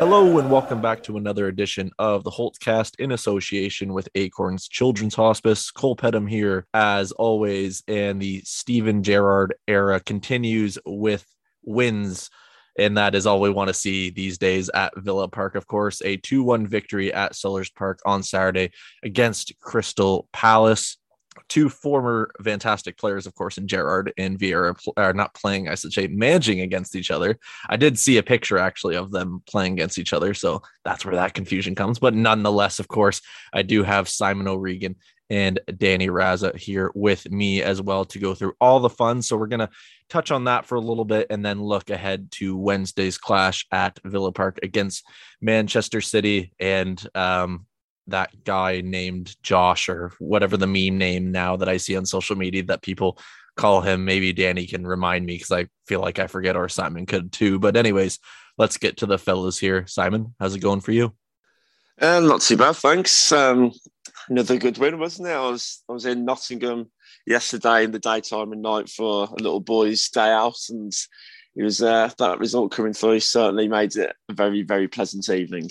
Hello and welcome back to another edition of the Holtcast in association with Acorns Children's Hospice. Cole Pedham here as always, and the Steven Gerrard era continues with wins, and that is all we want to see these days at Villa Park. Of course, a 2-1 victory at Selhurst Park on Saturday against Crystal Palace two former fantastic players, of course, in Gerrard and Vieira are not playing, I should say, managing against each other. I did see a picture actually of them playing against each other, so that's where that confusion comes. But nonetheless, of course, I do have Simon O'Regan and Danny Raza here with me as well to go through all the fun. So we're gonna touch on that for a little bit and then look ahead to Wednesday's clash at Villa Park against Manchester City and um, that guy named Josh or whatever the meme name now that I see on social media that people call him. Maybe Danny can remind me because I feel like I forget, or Simon could too. But, anyways, let's get to the fellas here. Simon, how's it going for you? Uh, not too bad, thanks. Um, another good win, wasn't it? I was I was in Nottingham yesterday in the daytime and night for a little boy's day out, and it was uh, that result coming through certainly made it a very very pleasant evening.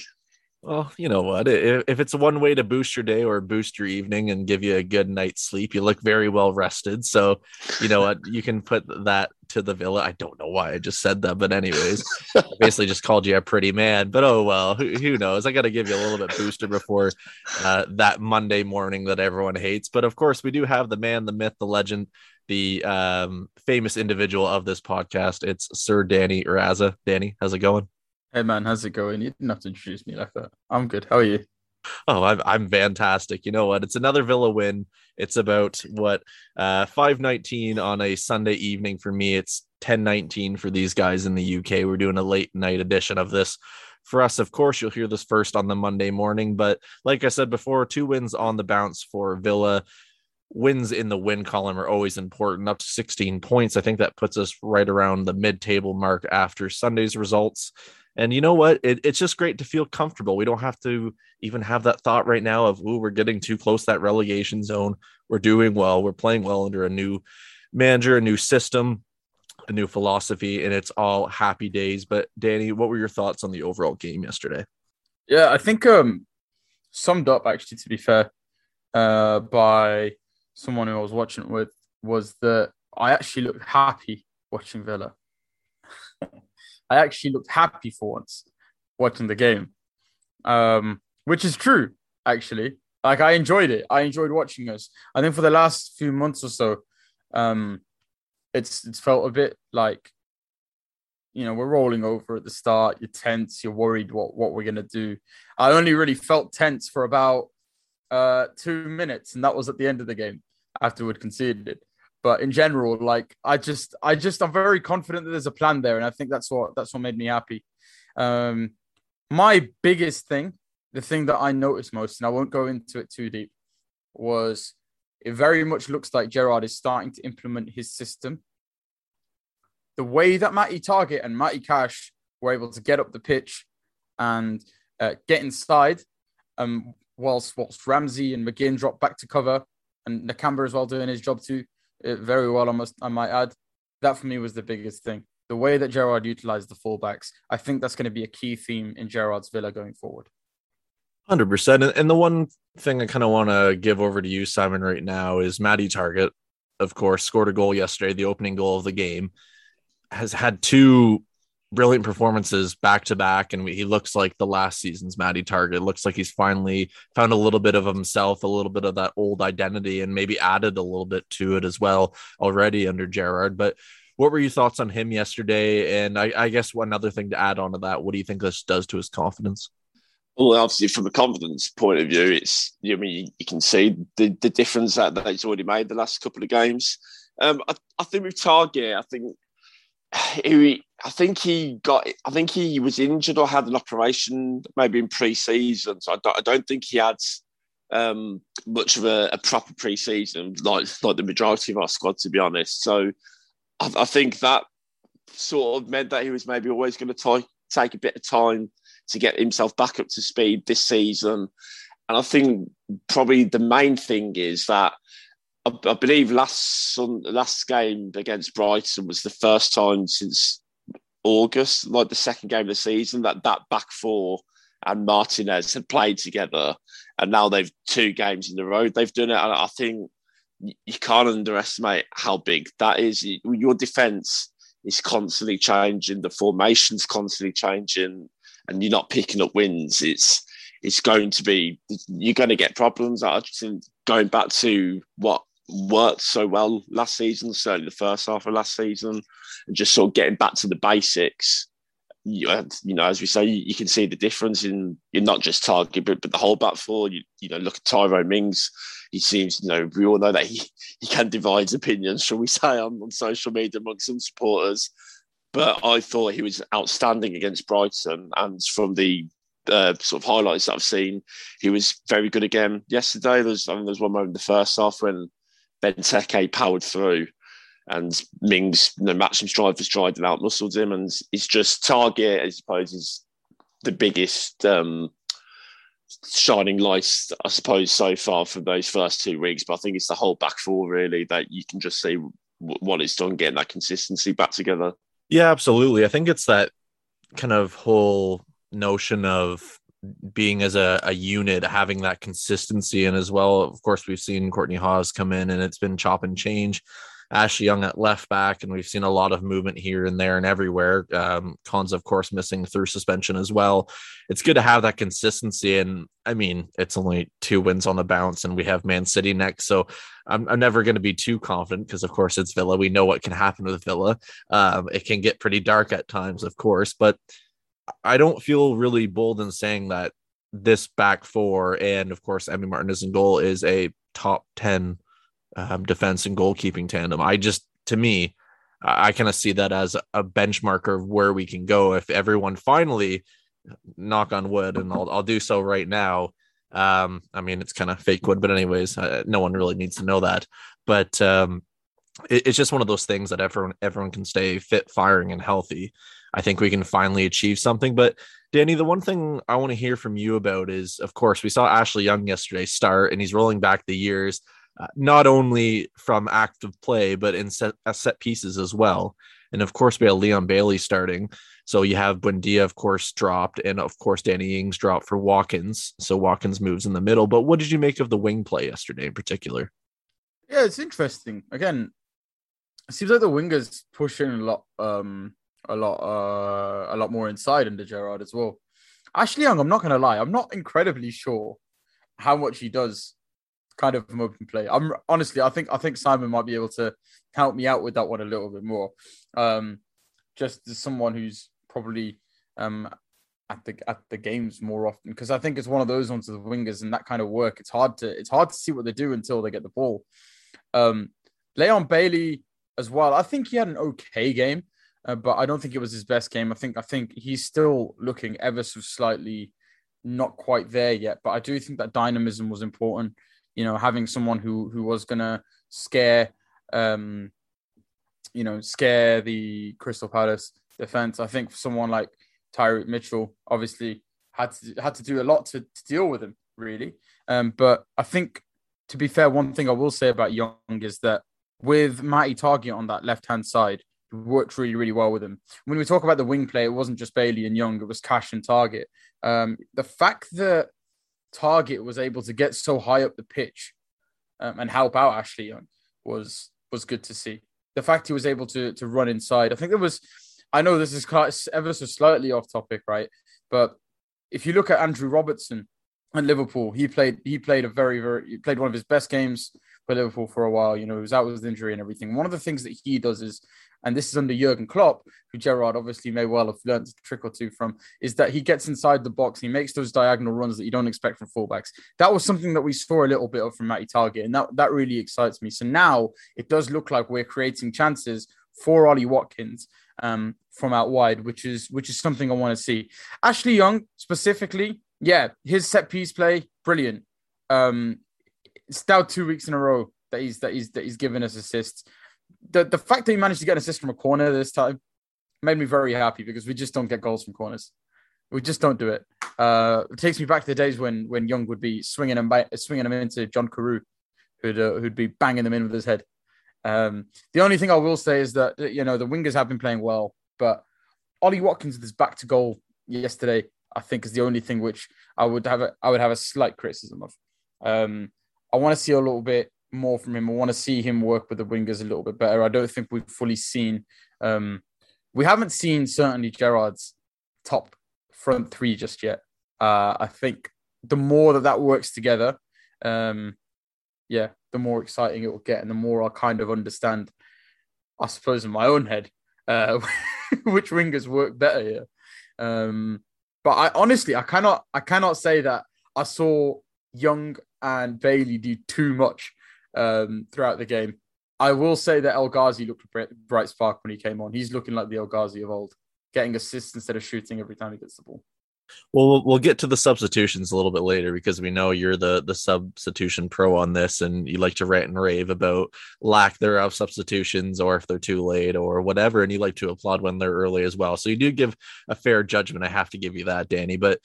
Well, you know what? If it's one way to boost your day or boost your evening and give you a good night's sleep, you look very well rested. So, you know what? You can put that to the villa. I don't know why I just said that, but anyways, I basically just called you a pretty man. But oh well, who, who knows? I got to give you a little bit booster before uh, that Monday morning that everyone hates. But of course, we do have the man, the myth, the legend, the um, famous individual of this podcast. It's Sir Danny Raza. Danny, how's it going? Hey man, how's it going? You didn't have to introduce me like that. I'm good. How are you? Oh, I'm I'm fantastic. You know what? It's another Villa win. It's about what uh 519 on a Sunday evening for me. It's 1019 for these guys in the UK. We're doing a late night edition of this. For us, of course, you'll hear this first on the Monday morning, but like I said before, two wins on the bounce for Villa wins in the win column are always important up to 16 points i think that puts us right around the mid-table mark after sunday's results and you know what? It, it's just great to feel comfortable. We don't have to even have that thought right now of, ooh, we're getting too close to that relegation zone. We're doing well. We're playing well under a new manager, a new system, a new philosophy, and it's all happy days. But Danny, what were your thoughts on the overall game yesterday? Yeah, I think um summed up actually to be fair, uh by someone who I was watching it with was that I actually looked happy watching Villa. I actually looked happy for once watching the game, um, which is true, actually. Like, I enjoyed it. I enjoyed watching us. I think for the last few months or so, um, it's it's felt a bit like, you know, we're rolling over at the start. You're tense. You're worried what what we're gonna do. I only really felt tense for about uh, two minutes, and that was at the end of the game after we'd conceded. But in general, like I just, I just, I'm very confident that there's a plan there, and I think that's what that's what made me happy. Um, my biggest thing, the thing that I noticed most, and I won't go into it too deep, was it very much looks like Gerrard is starting to implement his system. The way that Matty Targett and Matty Cash were able to get up the pitch and uh, get inside, um, whilst whilst Ramsey and McGinn dropped back to cover, and Nakamba as well doing his job too very well. I must, I might add, that for me was the biggest thing. The way that Gerrard utilized the fullbacks, I think that's going to be a key theme in Gerrard's Villa going forward. Hundred percent. And the one thing I kind of want to give over to you, Simon, right now is Matty Targett. Of course, scored a goal yesterday, the opening goal of the game. Has had two brilliant performances back to back, and he looks like the last season's Matty Targett. Looks like he's finally found a little bit of himself, a little bit of that old identity, and maybe added a little bit to it as well already under Gerrard. But what were your thoughts on him yesterday? And I, I guess one other thing to add on to that, what do you think this does to his confidence? Well, obviously, from a confidence point of view, it's you I mean you can see the, the difference that, that he's already made the last couple of games. Um, I, I think with Targett, I think he, I think he got, I think he was injured or had an operation maybe in pre-season. So I don't, I don't think he had um, much of a, a proper pre-season like like the majority of our squad, to be honest. So I, I think that sort of meant that he was maybe always going to take a bit of time to get himself back up to speed this season. And I think probably the main thing is that I, believe last last game against Brighton was the first time since August, like the second game of the season, that that back four and Martinez had played together, and now they've two games in a row they've done it. And I think you can't underestimate how big that is. Your defense is constantly changing, the formation's constantly changing, and you're not picking up wins. It's it's going to be you're going to get problems. I think going back to what worked so well last season, certainly the first half of last season, and just sort of getting back to the basics. You, you know, as we say, you, you can see the difference in you're not just Targett, but, but the whole back four. You, you know, look at Tyrone Mings. He seems, you know, we all know that he, he can divide opinions, shall we say, on, on social media amongst some supporters. But I thought he was outstanding against Brighton, and from the uh, sort of highlights that I've seen, he was very good again yesterday. There's, I mean, there's one moment in the first half when Benteke powered through and Mings, you know, matched him stride for stride and outmuscled him. And it's just Targett, I suppose, is the biggest um, shining light, I suppose, so far from those first two weeks. But I think it's the whole back four, really, that you can just see what it's done, getting that consistency back together. Yeah, absolutely. I think it's that kind of whole notion of being as a, a unit, having that consistency, and as well, of course, we've seen Kortney Hause come in, and it's been chop and change. Ashley Young at left back, and we've seen a lot of movement here and there and everywhere. Um, Konsa, of course, missing through suspension as well. It's good to have that consistency. And I mean, it's only two wins on the bounce, and we have Man City next. So I'm, I'm never going to be too confident because, of course, it's Villa. We know what can happen with Villa. Um, it can get pretty dark at times, of course, but I don't feel really bold in saying that this back four and, of course, Emi Martinez in goal is a top 10 um, defense and goalkeeping tandem. I just, to me, I kind of see that as a benchmark of where we can go if everyone finally, knock on wood, and I'll, I'll do so right now. Um, I mean, it's kind of fake wood, but anyways, uh, no one really needs to know that. But um, it, it's just one of those things that everyone everyone can stay fit, firing, and healthy. I think we can finally achieve something. But Danny, the one thing I want to hear from you about is, of course, we saw Ashley Young yesterday start, and he's rolling back the years uh, not only from active play, but in set, uh, set pieces as well. And of course, we have Leon Bailey starting. So you have Buendia, of course, dropped, and of course, Danny Ings dropped for Watkins. So Watkins moves in the middle. But what did you make of the wing play yesterday in particular? Yeah, it's interesting. Again, it seems like the wingers pushing a lot, um, a lot, uh, a lot more inside under Gerrard as well. Ashley Young, I'm not going to lie, I'm not incredibly sure how much he does kind of from open play. I'm honestly, I think I think Simon might be able to help me out with that one a little bit more. Um, just as someone who's probably um at the at the games more often because I think it's one of those ones with the wingers and that kind of work. It's hard to it's hard to see what they do until they get the ball. Um, Leon Bailey as well. I think he had an okay game, uh, but I don't think it was his best game. I think I think he's still looking ever so slightly not quite there yet. But I do think that dynamism was important you know, having someone who who was gonna scare, um, you know, scare the Crystal Palace defense. I think someone like Tyrick Mitchell obviously had to had to do a lot to, to deal with him, really. Um, but I think, to be fair, one thing I will say about Young is that with Matty Targett on that left hand side, worked really, really well with him. When we talk about the wing play, it wasn't just Bailey and Young, it was Cash and Targett. Um, the fact that Targett was able to get so high up the pitch um, and help out Ashley Young was was good to see. The fact he was able to to run inside, I think there was. I know this is ever so slightly off topic, right? But if you look at Andrew Robertson and Liverpool, he played he played a very very he played one of his best games, for Liverpool for a while. You know, he was out with injury and everything. One of the things that he does is, and this is under Jurgen Klopp, who Gerrard obviously may well have learned a trick or two from, is that he gets inside the box. He makes those diagonal runs that you don't expect from fullbacks. That was something that we saw a little bit of from Matty Targett, and that, that really excites me. So now it does look like we're creating chances for Ollie Watkins um, from out wide, which is which is something I want to see. Ashley Young specifically, yeah, his set piece play, brilliant. Um, it's now two weeks in a row that he's that he's that he's given us assists. The the fact that he managed to get an assist from a corner this time made me very happy because we just don't get goals from corners. We just don't do it. Uh, it takes me back to the days when when Young would be swinging by, swinging them into John Carew, who'd uh, who'd be banging them in with his head. Um, the only thing I will say is that you know the wingers have been playing well, but Ollie Watkins is back to goal yesterday. I think is the only thing which I would have a, I would have a slight criticism of. Um, I want to see a little bit more from him. I want to see him work with the wingers a little bit better. I don't think we've fully seen. Um, we haven't seen certainly Gerrard's top front three just yet. Uh, I think the more that that works together, um, yeah, the more exciting it will get, and the more I'll kind of understand, I suppose, in my own head, uh, which wingers work better here. Um, but I honestly, I cannot, I cannot say that I saw Young and Bailey do too much um, throughout the game. I will say that El Ghazi looked a bright spark when he came on. He's looking like the El Ghazi of old, getting assists instead of shooting every time he gets the ball. Well, we'll get to the substitutions a little bit later because we know you're the the substitution pro on this, and you like to rant and rave about lack thereof substitutions, or if they're too late, or whatever, and you like to applaud when they're early as well. So you do give a fair judgment. I have to give you that, Danny. But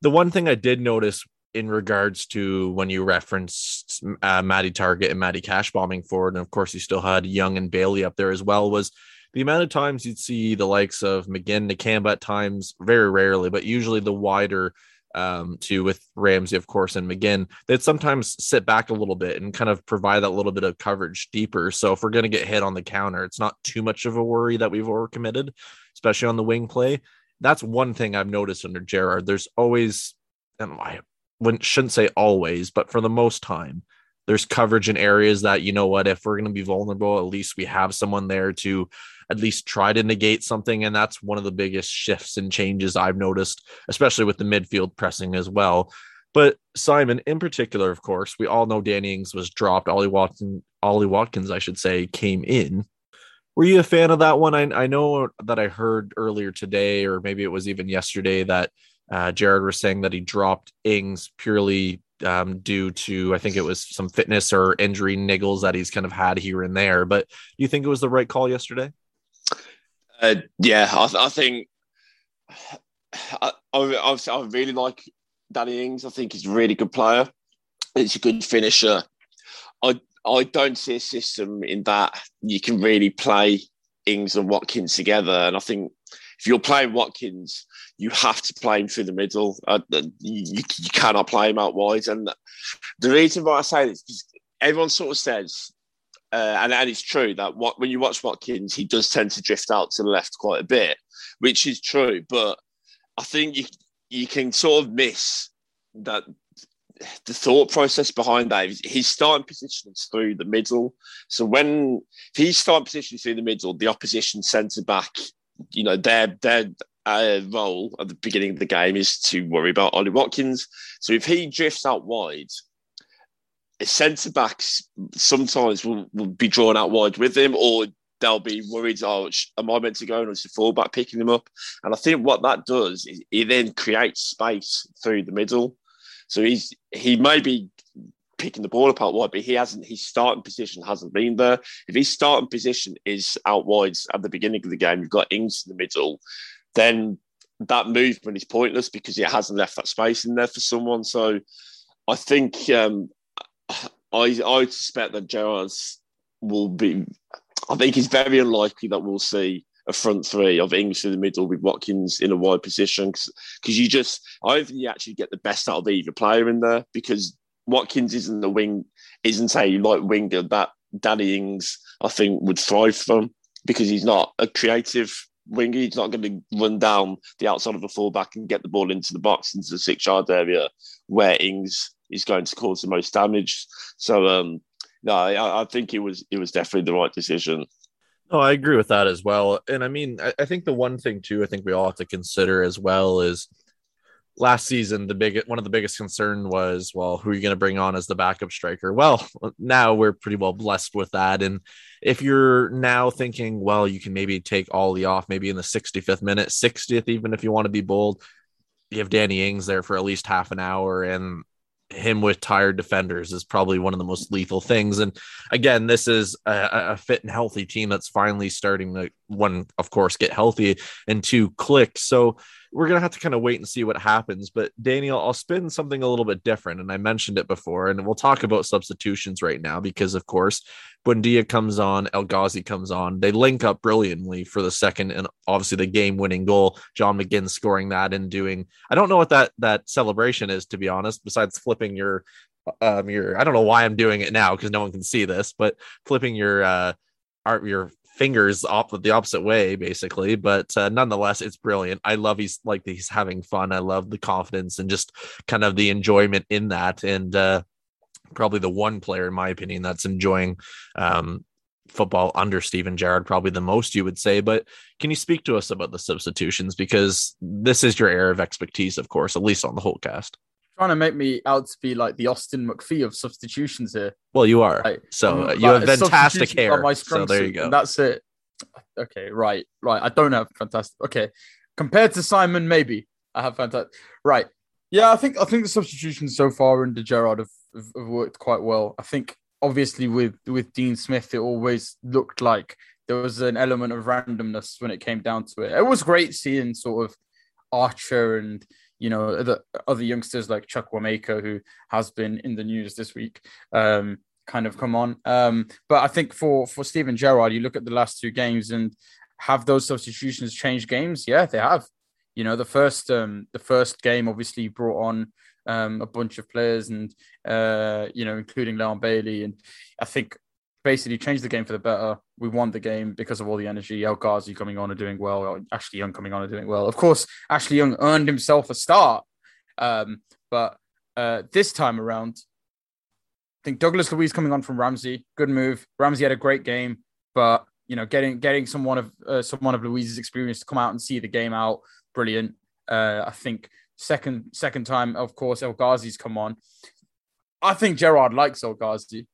the one thing I did notice in regards to when you referenced uh, Matty Targett and Matty Cash bombing forward, and of course you still had Young and Bailey up there as well, was the amount of times you'd see the likes of McGinn, Nakamba at times, very rarely, but usually the wider um, two with Ramsey, of course, and McGinn, they'd sometimes sit back a little bit and kind of provide that little bit of coverage deeper. So if we're going to get hit on the counter, it's not too much of a worry that we've overcommitted, especially on the wing play. That's one thing I've noticed under Gerrard. There's always, and I shouldn't say always, but for the most time, there's coverage in areas that you know what if we're going to be vulnerable at least we have someone there to at least try to negate something. And that's one of the biggest shifts and changes i've noticed especially with the midfield pressing as well. But simon in particular of course we all know danny ings was dropped. Ollie watkins ollie watkins i should say came in. Were you a fan of that one? I, I know that i heard earlier today or maybe it was even yesterday that uh, Gerrard was saying that he dropped Ings purely um, due to I think it was some fitness or injury niggles that he's kind of had here and there. But do you think it was the right call yesterday? Uh, yeah, I, th- I think I, I, I, really like Danny Ings. I think he's a really good player. He's a good finisher. I I don't see a system in that you can really play Ings and Watkins together. And I think if you're playing Watkins, you have to play him through the middle. Uh, you, you cannot play him out wide. And the reason why I say this is everyone sort of says, uh, and, and it's true that what, when you watch Watkins, he does tend to drift out to the left quite a bit, which is true. But I think you you can sort of miss that the thought process behind that is his starting position is through the middle. So when he's starting position through the middle, the opposition centre back, you know, their their uh, role at the beginning of the game is to worry about Ollie Watkins. So if he drifts out wide, centre backs sometimes will, will be drawn out wide with him, or they'll be worried, oh, am I meant to go? And it's a fullback picking them up. And I think what that does is it then creates space through the middle. So he's he may be picking the ball apart wide, but he hasn't. His starting position hasn't been there. If his starting position is out wide at the beginning of the game, you've got Ings in the middle then that movement is pointless because it hasn't left that space in there for someone. So I think um, I I suspect that Gerrard's will be. I think it's very unlikely that we'll see a front three of Ings in the middle with Watkins in a wide position because you just I don't think you actually get the best out of either player in there because Watkins isn't the wing isn't a light winger that Danny Ings I think would thrive from because he's not a creative winger. He's not going to run down the outside of the fullback and get the ball into the box, into the six yard area where Ings is going to cause the most damage. So um, no, I, I think it was it was definitely the right decision. No, I agree with that as well. And I mean, I, I think the one thing too, I think we all have to consider as well is last season the big one of the biggest concern was well who are you going to bring on as the backup striker well now we're pretty well blessed with that and if you're now thinking well you can maybe take Ollie off maybe in the 65th minute 60th even if you want to be bold you have Danny Ings there for at least half an hour and him with tired defenders is probably one of the most lethal things. And again, this is a, a, fit and healthy team that's finally starting to one, of course, get healthy and two click. So we're gonna have to kind of wait and see what happens. But Daniel, I'll spin something a little bit different, and I mentioned it before, and we'll talk about substitutions right now because, of course, Buendia comes on, El Ghazi comes on. They link up brilliantly for the second and obviously the game-winning goal. John McGinn scoring that and doing. I don't know what that that celebration is to be honest. Besides flipping your um your I don't know why I'm doing it now because no one can see this, but flipping your uh art your fingers off the opposite way basically but uh, nonetheless it's brilliant i love he's like he's having fun i love the confidence and just kind of the enjoyment in that and uh, probably the one player in my opinion that's enjoying um, football under Steven Gerrard, probably the most you would say. But can you speak to us about the substitutions? Because this is your area of expertise, of course, at least on the whole cast trying to make me out to be like the Austin McPhee of substitutions here. Well, you are. Like, so um, you like, have fantastic hair. My so there you go. That's it. Okay, right, right. I don't have fantastic. Okay, compared to Simon, maybe I have fantastic. Right. Yeah, I think I think the substitutions so far under Gerrard have, have, have worked quite well. I think obviously with with Dean Smith, it always looked like there was an element of randomness when it came down to it. It was great seeing sort of Archer and you know, the other youngsters like Chukwuemeka, who has been in the news this week, um, kind of come on. Um, but I think for for Steven Gerrard, you look at the last two games and have those substitutions changed games? Yeah, they have. You know, the first um, the first game obviously brought on um, a bunch of players and uh, you know, including Leon Bailey, and I think basically changed the game for the better. We won the game because of all the energy. El Ghazi coming on and doing well. Ashley Young coming on and doing well. Of course, Ashley Young earned himself a start. Um, but uh, this time around, I think Douglas Luiz coming on from Ramsey, good move. Ramsey had a great game, but you know, getting getting someone of uh, someone of Luiz's experience to come out and see the game out, brilliant. Uh, I think second second time, of course, El Ghazi's come on. I think Gerrard likes El Ghazi.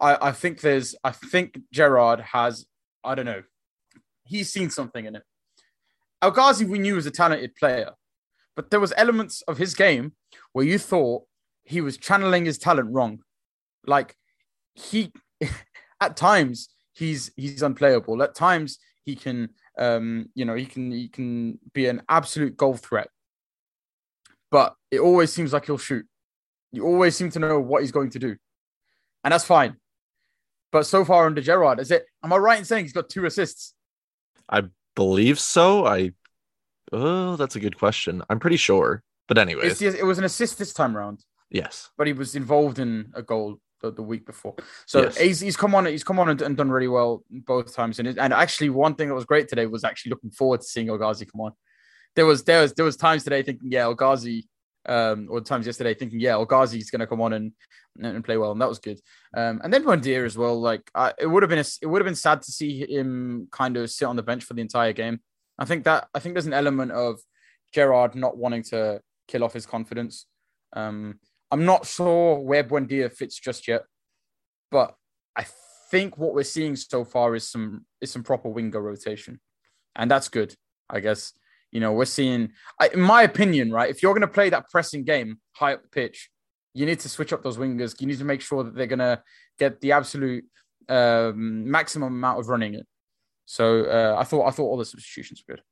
I, I think there's I think Gerrard has I don't know he's seen something in it. El Ghazi we knew was a talented player, but there was elements of his game where you thought he was channeling his talent wrong. Like he at times he's he's unplayable. At times he can um you know he can he can be an absolute goal threat. But it always seems like he'll shoot. You always seem to know what he's going to do. And that's fine. But so far under Gerrard, is it? Am I right in saying he's got two assists? I believe so. I oh, that's a good question. I'm pretty sure. But anyway, it was an assist this time around. Yes, but he was involved in a goal the, the week before. So yes. he's, he's come on. He's come on and, and, done really well both times. And and actually, one thing that was great today was actually looking forward to seeing El Ghazi come on. There was there was there was times today thinking, yeah, El Ghazi um, or times yesterday thinking, yeah, El Ghazi's going to come on and, and play well, and that was good. Um, and then Buendia as well. Like I, it would have been a, it would have been sad to see him kind of sit on the bench for the entire game. I think that I think there's an element of Gerrard not wanting to kill off his confidence. Um, I'm not sure where Buendia fits just yet, but I think what we're seeing so far is some is some proper winger rotation, and that's good, I guess. You know, we're seeing, in my opinion, right? If you're going to play that pressing game high up the pitch, you need to switch up those wingers. You need to make sure that they're going to get the absolute um, maximum amount of running it. So uh, I thought I thought all the substitutions were good.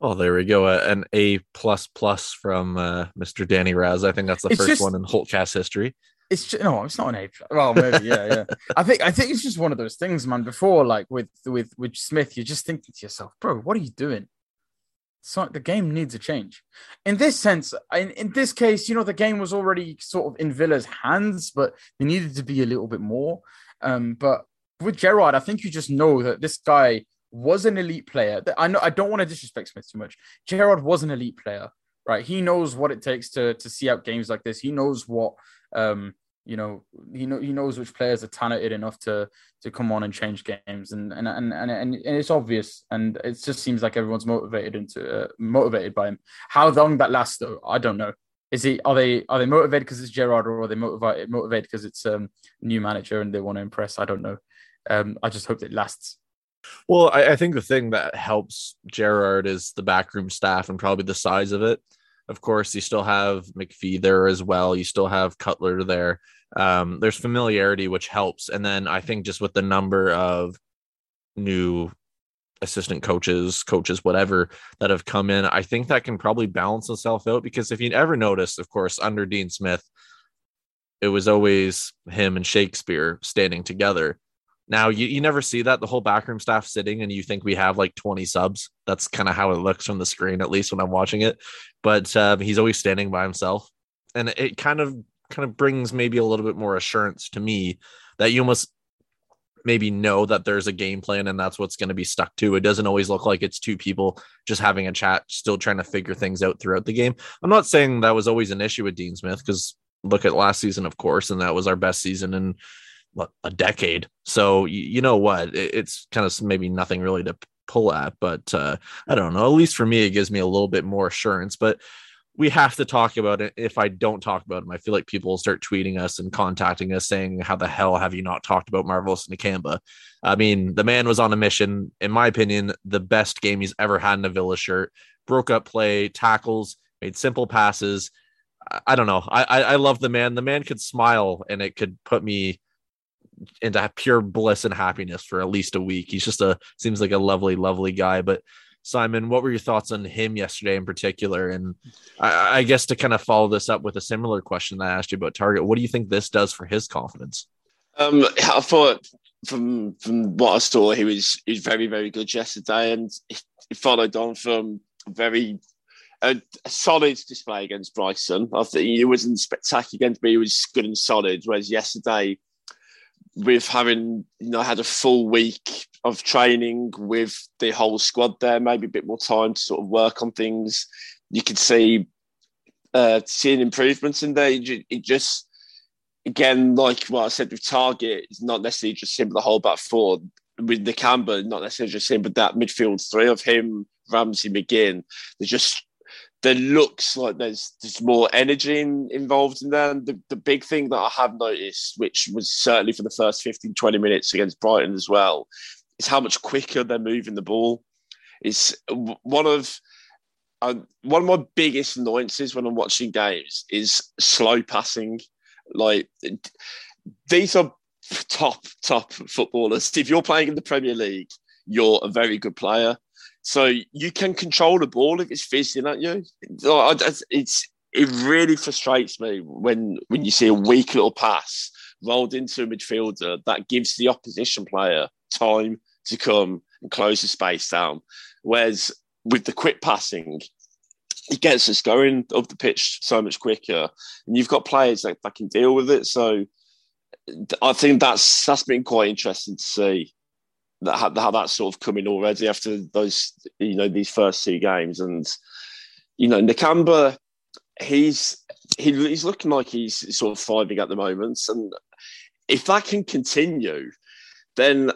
Oh, there we go. Uh, an A plus plus from uh, Mr. Danny Raz. I think that's the it's first just, one in Holtcast history. It's just, no, it's not an A. Well, maybe yeah, yeah. I think I think it's just one of those things, man. Before, like with with with Smith, you're just thinking to yourself, bro, what are you doing? So the game needs a change. In this sense, in, in this case, you know, the game was already sort of in Villa's hands, but they needed to be a little bit more. Um, but with Gerrard, I think you just know that this guy was an elite player. I know I don't want to disrespect Smith too much. Gerrard was an elite player, right? He knows what it takes to to see out games like this. He knows what um, you know, he know he knows which players are talented enough to to come on and change games, and and and and, and, it's obvious, and it just seems like everyone's motivated into uh, motivated by him. How long that lasts, though, I don't know. Is he? Are they? Are they motivated because it's Gerrard, or are they motivated motivated because it's um new manager and they want to impress? I don't know. Um, I just hope it lasts. Well, I, I think the thing that helps Gerrard is the backroom staff and probably the size of it. Of course, you still have McPhee there as well. You still have Cutler there. Um, there's familiarity, which helps. And then I think just with the number of new assistant coaches, coaches, whatever that have come in, I think that can probably balance itself out. Because if you ever notice, of course, under Dean Smith, it was always him and Shakespeare standing together. Now you, you never see that the whole backroom staff sitting and you think we have like 20 subs. That's kind of how it looks from the screen, at least when I'm watching it. But um, he's always standing by himself. And it kind of kind of brings maybe a little bit more assurance to me that you almost maybe know that there's a game plan and that's what's going to be stuck to. It doesn't always look like it's two people just having a chat, still trying to figure things out throughout the game. I'm not saying that was always an issue with Dean Smith because look at last season, of course, and that was our best season in what, a decade. So you, know what? It's kind of maybe nothing really to pull at, but uh, I don't know. At least for me, it gives me a little bit more assurance. But we have to talk about it. If I don't talk about him, I feel like people will start tweeting us and contacting us saying, How the hell have you not talked about Marvelous Nakamba? I mean, the man was on a mission, in my opinion, the best game he's ever had in a Villa shirt. Broke up play, tackles, made simple passes. I, don't know. I, I, I love the man. The man could smile and it could put me into pure bliss and happiness for at least a week. He's just a seems like a lovely, lovely guy. But Simon, what were your thoughts on him yesterday in particular? And I, I, guess to kind of follow this up with a similar question that I asked you about Targett, what do you think this does for his confidence? Um, I thought from from what I saw, he was he was very very good yesterday, and he followed on from very a, solid display against Brighton. I think he wasn't spectacular against me; he was good and solid. Whereas yesterday, with having you know had a full week of training with the whole squad there, maybe a bit more time to sort of work on things. You could see uh, seeing improvements in there. It just again, like what I said with Targett, it's not necessarily just him the whole back four. With Nakamba, not necessarily just him, but that midfield three of him, Ramsey, McGinn. They're just there looks like there's there's more energy in, involved in there. And the, the big thing that I have noticed, which was certainly for the first 15, 20 minutes against Brighton as well, is how much quicker they're moving the ball. It's one of uh, one of my biggest annoyances when I'm watching games is slow passing. Like these are top top footballers. If you're playing in the Premier League, you're a very good player. So you can control the ball if it's fizzing at you. It's it really frustrates me when when you see a weak little pass rolled into a midfielder that gives the opposition player time to come and close the space down. Whereas with the quick passing, it gets us going up the pitch so much quicker, and you've got players that, that can deal with it. So I think that's that's been quite interesting to see that how, that's sort of coming already after those you know these first two games, and you know Nakamba, he's he, he's looking like he's sort of thriving at the moment, and if that can continue, then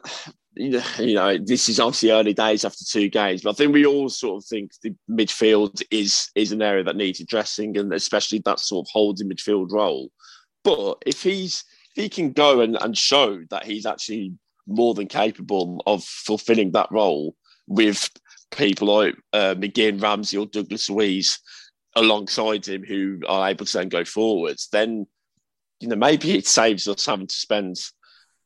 you know, this is obviously early days after two games, but I think we all sort of think the midfield is is an area that needs addressing, and especially that sort of holding midfield role. But if he's if he can go and, and show that he's actually more than capable of fulfilling that role with people like uh, McGinn, Ramsey, or Douglas Luiz alongside him who are able to then go forwards, then you know maybe it saves us having to spend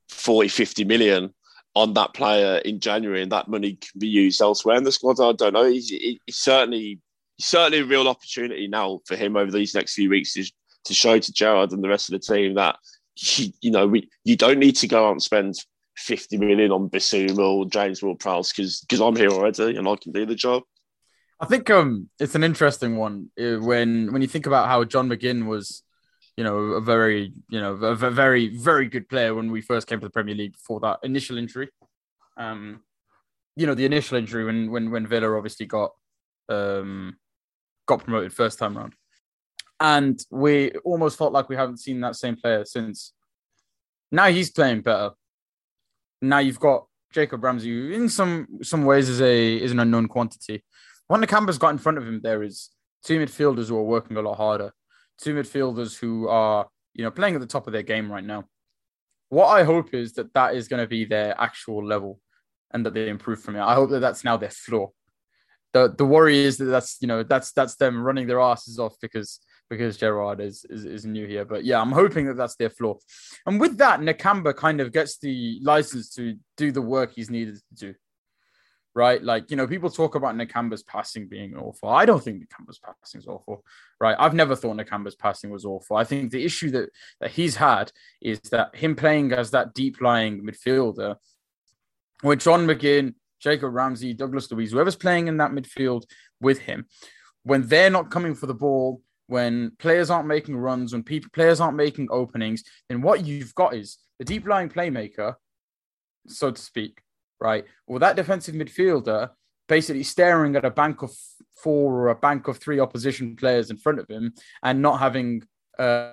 40, 50 million on that player in January, and that money can be used elsewhere in the squad. I don't know. He's, he's certainly he's certainly a real opportunity now for him over these next few weeks to, to show to Gerrard and the rest of the team that he, you know we you don't need to go out and spend 50 million on Bissouma or James Ward-Prowse because because I'm here already and I can do the job. I think um it's an interesting one uh, when when you think about how John McGinn was you know, a very, you know, a, very, very good player when we first came to the Premier League before that initial injury. Um, you know, the initial injury when when when Villa obviously got um got promoted first time round. And we almost felt like we haven't seen that same player since. Now he's playing better. Now you've got Jacob Ramsey, who in some some ways is a is an unknown quantity. What Nakamba's got in front of him there is two midfielders who are working a lot harder, two midfielders who are you know playing at the top of their game right now. What I hope is that that is going to be their actual level, and that they improve from it. I hope that that's now their floor. The the worry is that that's you know that's that's them running their asses off because because Gerrard is, is, is new here. But yeah, I'm hoping that that's their flaw. And with that, Nakamba kind of gets the license to do the work he's needed to do. Right, like you know, people talk about Nakamba's passing being awful. I don't think Nakamba's passing is awful. Right, I've never thought Nakamba's passing was awful. I think the issue that that he's had is that him playing as that deep lying midfielder, with John McGinn, Jacob Ramsey, Douglas Luiz, whoever's playing in that midfield with him, when they're not coming for the ball, when players aren't making runs, when people players aren't making openings, then what you've got is the deep lying playmaker, so to speak, right? Well, that defensive midfielder basically staring at a bank of four or a bank of three opposition players in front of him and not having uh,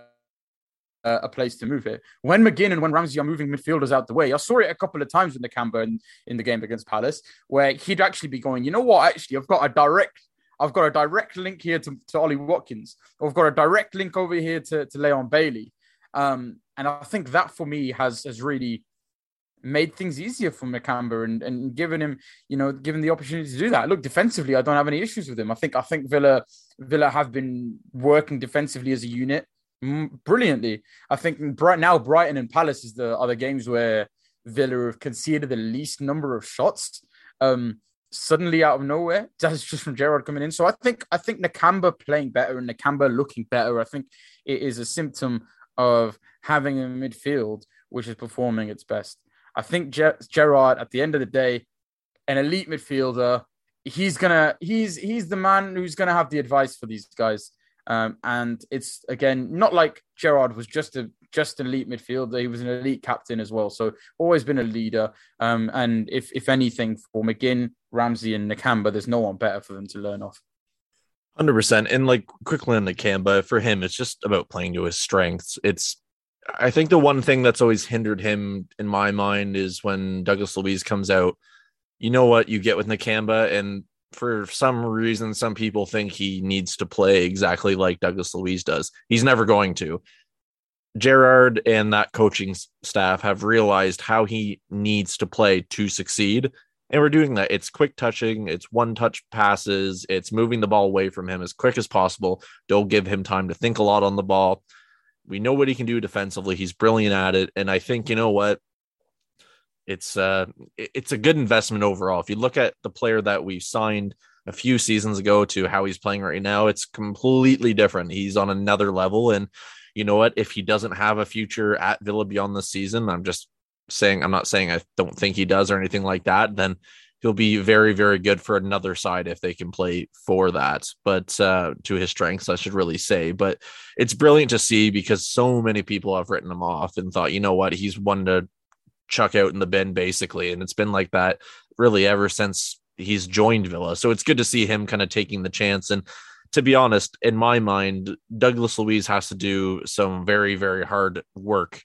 a place to move it. When McGinn and when Ramsey are moving midfielders out the way, I saw it a couple of times with Nakamba in, in the game against Palace, where he'd actually be going, you know what, actually, I've got a direct I've got a direct link here to, to Ollie Watkins. I've got a direct link over here to, to Leon Bailey. Um, and I think that for me has has really made things easier for Nakamba and, and given him, you know, given the opportunity to do that. Look, defensively, I don't have any issues with him. I think I think Villa Villa have been working defensively as a unit brilliantly. I think right now Brighton and Palace is the other games where Villa have conceded the least number of shots. Um, suddenly out of nowhere. That's just from Gerrard coming in. So I think I think Nakamba playing better and Nakamba looking better. I think it is a symptom of having a midfield which is performing its best. I think Ger- Gerrard, at the end of the day, an elite midfielder. He's gonna he's he's the man who's gonna have the advice for these guys. Um, and it's again not like Gerrard was just a just an elite midfielder. He was an elite captain as well. So always been a leader. Um, and if if anything for McGinn, Ramsey, and Nakamba, there's no one better for them to learn off. Hundred percent. And like quickly on Nakamba, for him, it's just about playing to his strengths. It's I think the one thing that's always hindered him in my mind is when Douglas Luiz comes out. You know what you get with Nakamba, and for some reason, some people think he needs to play exactly like Douglas Luiz does. He's never going to. Gerrard and that coaching staff have realized how he needs to play to succeed. And we're doing that. It's quick touching, it's one touch passes, it's moving the ball away from him as quick as possible. Don't give him time to think a lot on the ball. We know what he can do defensively. He's brilliant at it. And I think, you know what? It's uh it's a good investment overall. If you look at the player that we signed a few seasons ago to how he's playing right now, it's completely different. He's on another level and you know what? If he doesn't have a future at Villa beyond the season, I'm just saying, I'm not saying I don't think he does or anything like that, then he'll be very, very good for another side if they can play for that. But uh, to his strengths, I should really say. But it's brilliant to see because so many people have written him off and thought, you know what, he's one to chuck out in the bin basically. And it's been like that really ever since he's joined Villa. So it's good to see him kind of taking the chance and to be honest, in my mind, Douglas Luiz has to do some very, very hard work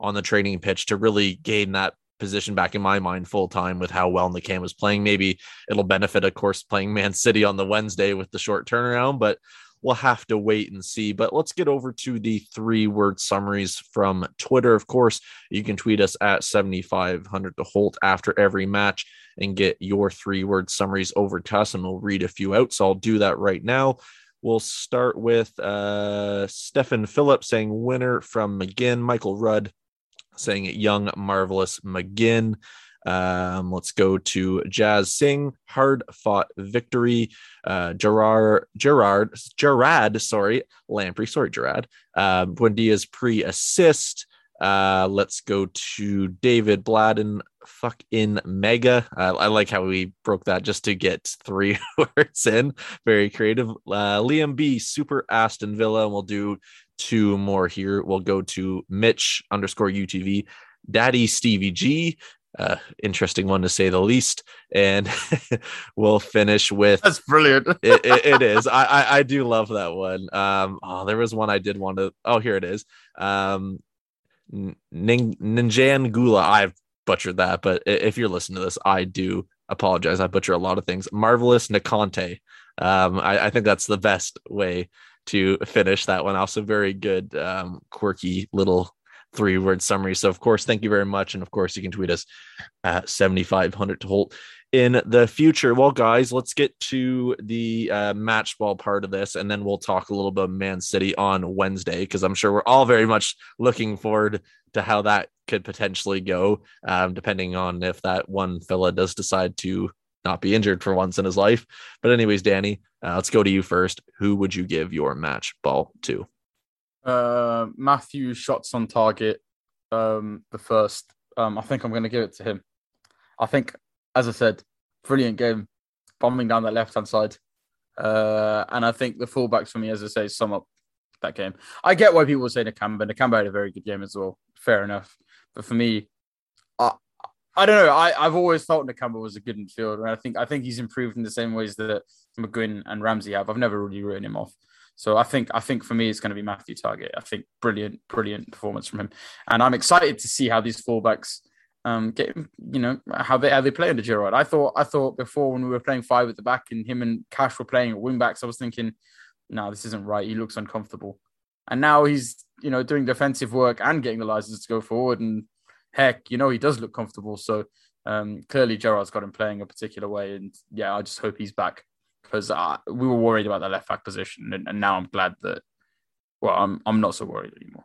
on the training pitch to really gain that position back in my mind full time with how well Nakam was playing. Maybe it'll benefit, of course, playing Man City on the Wednesday with the short turnaround, but we'll have to wait and see. But let's get over to the three word summaries from Twitter. Of course, you can tweet us at 7500 to Holt after every match and get your three word summaries over to us, and we'll read a few out. So I'll do that right now. We'll start with uh, Stefan Phillips saying winner from McGinn, Michael Rudd saying young, marvelous McGinn. Um, let's go to Jazz Singh, hard fought victory. Uh, Gerrard, Gerrard, Gerrard, sorry, Lamprey, sorry, Gerrard. Uh, Buendia's pre assist. Uh, let's go to David Bladden. Fuck in mega. I like how we broke that just to get three words in. Very creative. Uh, Liam B. Super Aston Villa. And we'll do two more here. We'll go to Mitch underscore UTV. Daddy Stevie G. uh, interesting one to say the least. And we'll finish with That's brilliant. it, it, it is. I, I, I do love that one. Um, oh, there was one I did want to. Oh, here it is. Um, Nin, Ninjan Gula. I've butchered that, but if you're listening to this, I do apologize. I butcher a lot of things. Marvelous Nikonte. Um, I, I think that's the best way to finish that one. Also, very good, um, quirky little three word summary. So, of course, thank you very much. And of course, you can tweet us at 7500 to Holt in the future. Well, guys, let's get to the uh, match ball part of this, and then we'll talk a little bit Man City on Wednesday because I'm sure we're all very much looking forward to how that could potentially go, um, depending on if that one fella does decide to not be injured for once in his life. But, anyways, Danny, uh, let's go to you first. Who would you give your match ball to? Uh, Matthew shots on target. Um, the first. Um, I think I'm going to give it to him. I think, as I said, brilliant game, bombing down that left hand side. Uh, and I think the fullbacks for me, as I say, sum up that game. I get why people say Nakamba. Nakamba had a very good game as well. Fair enough. But for me, I, I don't know. I, I've always thought Nakamba was a good midfielder. And I think I think he's improved in the same ways that McGinn and Ramsey have. I've never really written him off. So I think I think for me it's going to be Matthew Targett. I think brilliant, brilliant performance from him, and I'm excited to see how these fullbacks um get you know how they how they play under Gerrard. I thought I thought before when we were playing five at the back and him and Cash were playing wing backs, I was thinking, no, this isn't right. He looks uncomfortable, and now he's you know doing defensive work and getting the license to go forward, and heck, you know he does look comfortable. So um clearly Gerrard's got him playing a particular way, and yeah, I just hope he's back because we were worried about the left back position, and, and now I'm glad that. Well, I'm I'm not so worried anymore.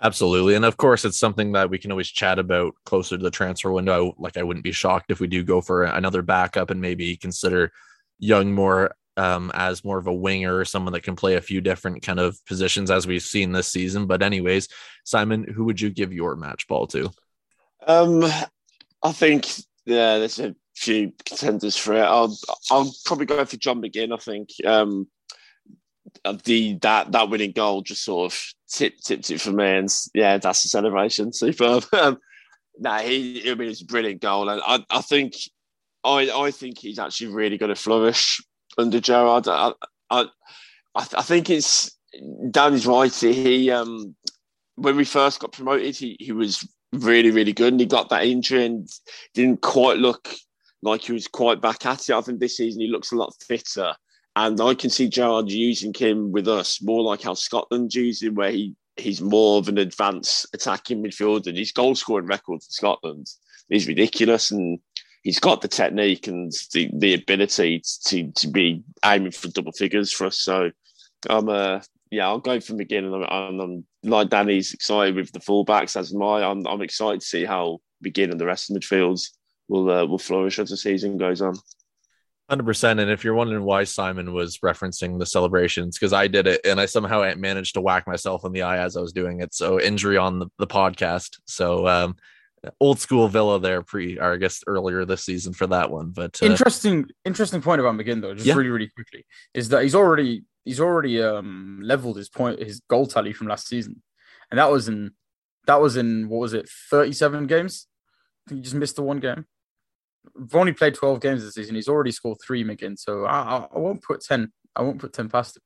Absolutely, and of course, it's something that we can always chat about closer to the transfer window. Like, I wouldn't be shocked if we do go for another backup and maybe consider Young more um, as more of a winger or someone that can play a few different kind of positions as we've seen this season. But, anyways, Simon, who would you give your match ball to? Um, I think yeah, there's a few contenders for it. I'll I'll probably go for John McGinn. I think um, the that that winning goal just sort of tipped tipped it for me, and yeah, that's the celebration. Superb. Um, nah, he I mean it's a brilliant goal, and I I think I I think he's actually really going to flourish under Gerrard. I I I, I think it's Danny's right. He um when we first got promoted, he he was really really good, and he got that injury and didn't quite look like he was quite back at it. I think this season he looks a lot fitter. And I can see Gerrard using him with us more like how Scotland used him, where he, he's more of an advanced attacking midfielder. And his goal scoring record for Scotland is ridiculous. And he's got the technique and the, the ability to, to be aiming for double figures for us. So I'm uh, yeah, I'll go from the beginning. I'm, I'm, like Danny's excited with the fullbacks as my. I'm, I'm excited to see how begin and the rest of the midfields will uh, will flourish as the season goes on. Hundred percent. And if you're wondering why Simon was referencing the celebrations, because I did it and I somehow managed to whack myself in the eye as I was doing it. So injury on the, the podcast. So um, old school Villa there pre, or I guess earlier this season for that one. But uh, interesting, interesting point about McGinn though, just yeah. really, really quickly, is that he's already he's already um leveled his point his goal tally from last season, and that was in that was in what was it, 37 games? I think he just missed the one game. Only played 12 games this season. He's already scored three, McGinn. So I, I won't put 10. I won't put 10 past him.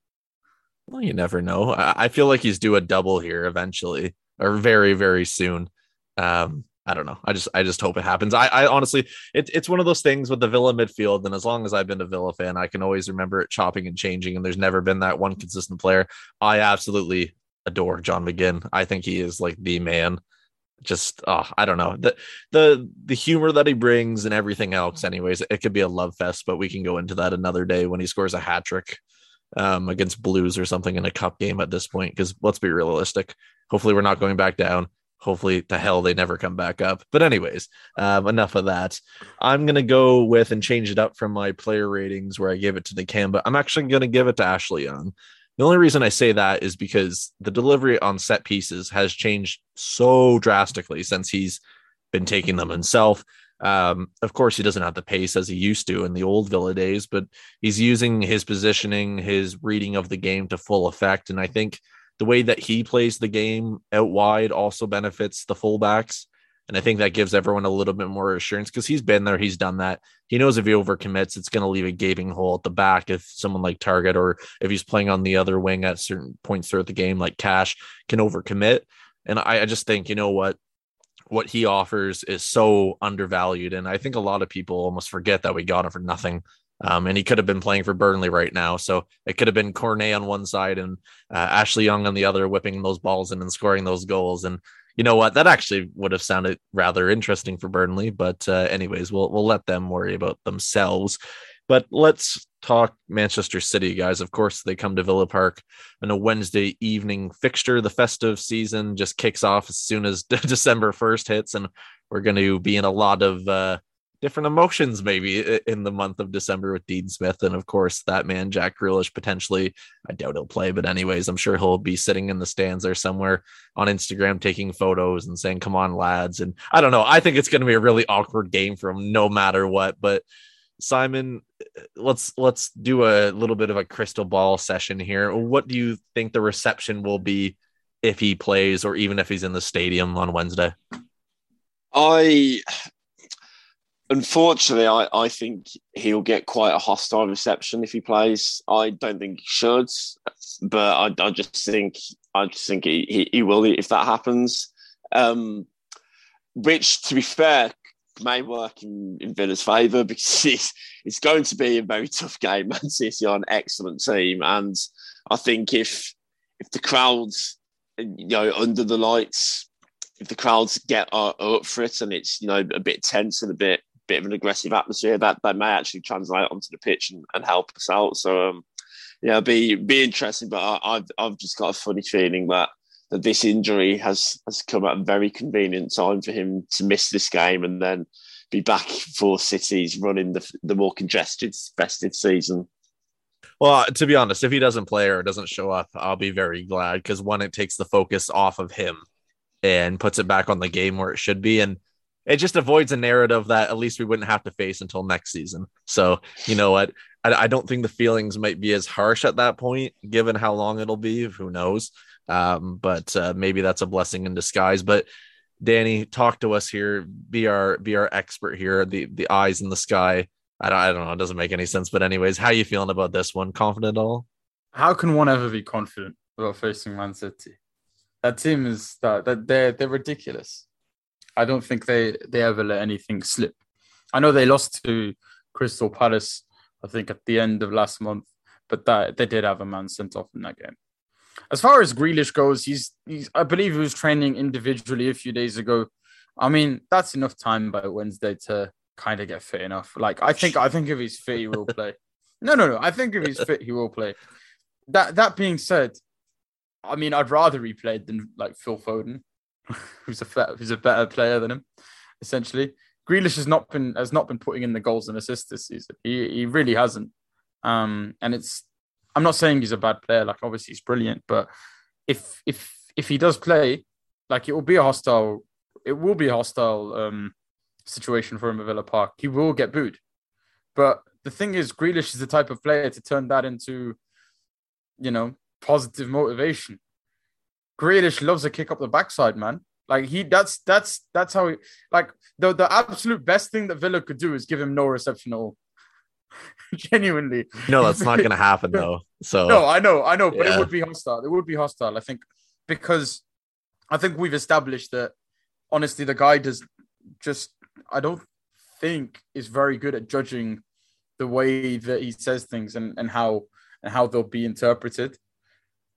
Well, you never know. I, I feel like he's due a double here eventually or very, very soon. Um, I don't know. I just I just hope it happens. I, I honestly it's it's one of those things with the Villa midfield, and as long as I've been a Villa fan, I can always remember it chopping and changing, and there's never been that one consistent player. I absolutely adore John McGinn. I think he is like the man just oh, I don't know the the the humor that he brings and everything else. Anyways, it could be a love fest, but we can go into that another day when he scores a hat trick um, against Blues or something in a cup game at this point. Because let's be realistic. Hopefully, we're not going back down. Hopefully, to hell they never come back up. But anyways, um, enough of that. I'm gonna go with and change it up from my player ratings where I gave it to the Nakamba. I'm actually gonna give it to Ashley Young. The only reason I say that is because the delivery on set pieces has changed so drastically since he's been taking them himself. Um, of course, he doesn't have the pace as he used to in the old Villa days, but he's using his positioning, his reading of the game to full effect. And I think the way that he plays the game out wide also benefits the fullbacks. And I think that gives everyone a little bit more assurance because he's been there, he's done that. He knows if he overcommits, it's going to leave a gaping hole at the back if someone like Targett or if he's playing on the other wing at certain points throughout the game, like Cash can overcommit. And I, I just think, you know what? What he offers is so undervalued. And I think a lot of people almost forget that we got him for nothing. Um, and he could have been playing for Burnley right now. So it could have been Cornet on one side and uh, Ashley Young on the other, whipping those balls in and scoring those goals. And you know what? That actually would have sounded rather interesting for Burnley. But uh, anyways, we'll we'll let them worry about themselves. But let's talk Manchester City, guys. Of course, they come to Villa Park in a Wednesday evening fixture. The festive season just kicks off as soon as December 1st hits, and we're going to be in a lot of uh, different emotions maybe in the month of December with Dean Smith. And of course, that man, Jack Grealish, potentially, I doubt he'll play, but anyways, I'm sure he'll be sitting in the stands there somewhere on Instagram taking photos and saying, come on, lads. And I don't know. I think it's going to be a really awkward game for him no matter what. But Simon, let's let's do a little bit of a crystal ball session here. What do you think the reception will be if he plays or even if he's in the stadium on Wednesday? I unfortunately, I, I think he'll get quite a hostile reception if he plays. I don't think he should, but I, I just think I just think he, he, he will if that happens. Um, which, to be fair, may work in, in Villa's favour because it's, it's going to be a very tough game. Man City are an excellent team, and I think if if the crowds, you know, under the lights, if the crowds get uh, up for it and it's you know a bit tense and a bit bit of an aggressive atmosphere that that may actually translate onto the pitch and, and help us out. So um, yeah, be be interesting. But I, have I've just got a funny feeling that that this injury has has come at a very convenient time for him to miss this game and then be back for City's running the the more congested festive season. Well, to be honest, if he doesn't play or doesn't show up, I'll be very glad because one, it takes the focus off of him and puts it back on the game where it should be. And it just avoids a narrative that at least we wouldn't have to face until next season. So, you know what? I, I don't think the feelings might be as harsh at that point, given how long it'll be. Who knows? Um, but uh, maybe that's a blessing in disguise. But Danny, talk to us here. Be our be our expert here. The the eyes in the sky. I don't, I don't know. It doesn't make any sense. But anyways, how you feeling about this one? Confident at all? How can one ever be confident about facing Man City? That team is that, that they're they're ridiculous. I don't think they they ever let anything slip. I know they lost to Crystal Palace, I think at the end of last month, but that they did have a man sent off in that game. As far as Grealish goes, he's he's I believe he was training individually a few days ago. I mean, that's enough time by Wednesday to kind of get fit enough. Like I think I think if he's fit, he will play. No, no, no. I think if he's fit, he will play. That that being said, I mean, I'd rather he played than like Phil Foden. who's a who's a better player than him, essentially. Grealish has not been has not been putting in the goals and assists this season. He he really hasn't. Um, and it's I'm not saying he's a bad player. Like obviously he's brilliant, but if if if he does play, like it will be a hostile. It will be a hostile um, situation for him at Villa Park. He will get booed, but the thing is, Grealish is the type of player to turn that into, you know, positive motivation. Grealish loves a kick up the backside, man. Like he, that's that's that's how he. Like the the absolute best thing that Villa could do is give him no reception at all. Genuinely, no, that's not going to happen though. So no, I know, I know, but yeah. it would be hostile. It would be hostile. I think because I think we've established that. Honestly, the guy does just. I don't think is very good at judging the way that he says things and, and how and how they'll be interpreted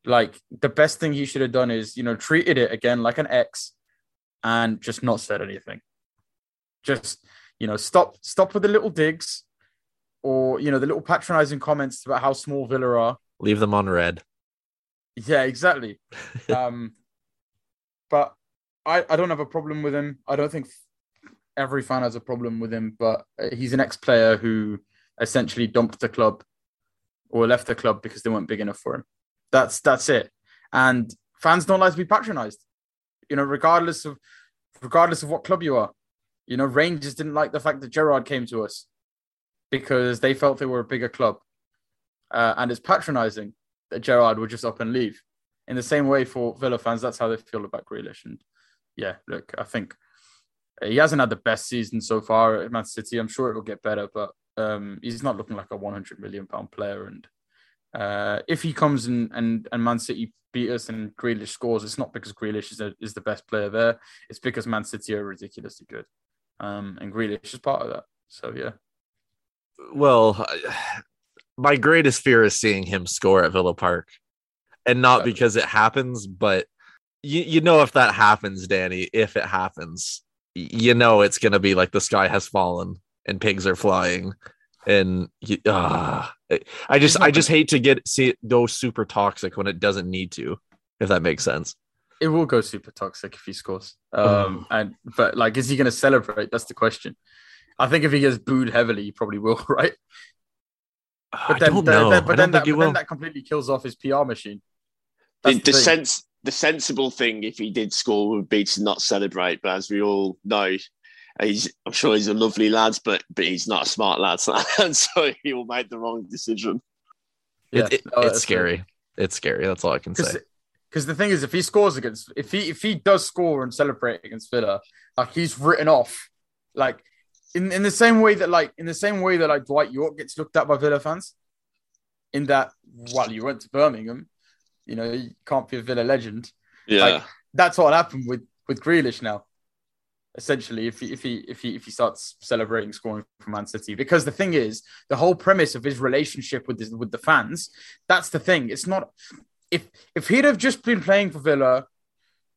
like the best thing he should have done is you know treated it again like an ex and just not said anything. Just you know stop stop with the little digs or you know the little patronizing comments about how small villa are. Leave them on read yeah exactly. Um but i i don't have a problem with him. I don't think every fan has a problem with him but he's an ex-player who essentially dumped the club or left the club because they weren't big enough for him that's that's it. And fans don't like to be patronized. You know, regardless of regardless of what club you are. You know, Rangers didn't like the fact that Gerrard came to us because they felt they were a bigger club. Uh, and it's patronizing that Gerrard would just up and leave. In the same way for Villa fans, that's how they feel about Grealish. And yeah, look, I think He hasn't had the best season so far at Man City. I'm sure it will get better, but um, he's not looking like a 100 million pound player. And uh, if he comes and, and and Man City beat us and Grealish scores, it's not because Grealish is, a, is the best player there. It's because Man City are ridiculously good, um, and Grealish is part of that. So yeah. Well, my greatest fear is seeing him score at Villa Park, and not because it happens, but you you know if that happens, Danny, if it happens, you know it's gonna be like the sky has fallen and pigs are flying and uh, I just I just hate to get see it go super toxic when it doesn't need to, if that makes sense. It will go super toxic if he scores. Um, and but like, is he going to celebrate? That's the question. I think if he gets booed heavily, he probably will, right? But then, I don't know. Then, but then, that, but then that completely kills off his PR machine. the, the sense, the sensible thing, if he did score, would be to not celebrate. But as we all know, he's I'm sure he's a lovely lad, but but he's not a smart lad, and so he will make the wrong decision. Yeah, it, it, no, it's scary. True. It's scary. That's all I can say. Because the thing is, if he scores against, if he if he does score and celebrate against Villa, like he's written off, like in, in the same way that like in the same way that like Dwight Yorke gets looked at by Villa fans, in that well, you went to Birmingham, you know, you can't be a Villa legend. Yeah, like, that's what happened with with Grealish now essentially if he if he if he if he starts celebrating scoring for Man City. Because the thing is the whole premise of his relationship with with the fans that's the thing. It's not if if he'd have just been playing for Villa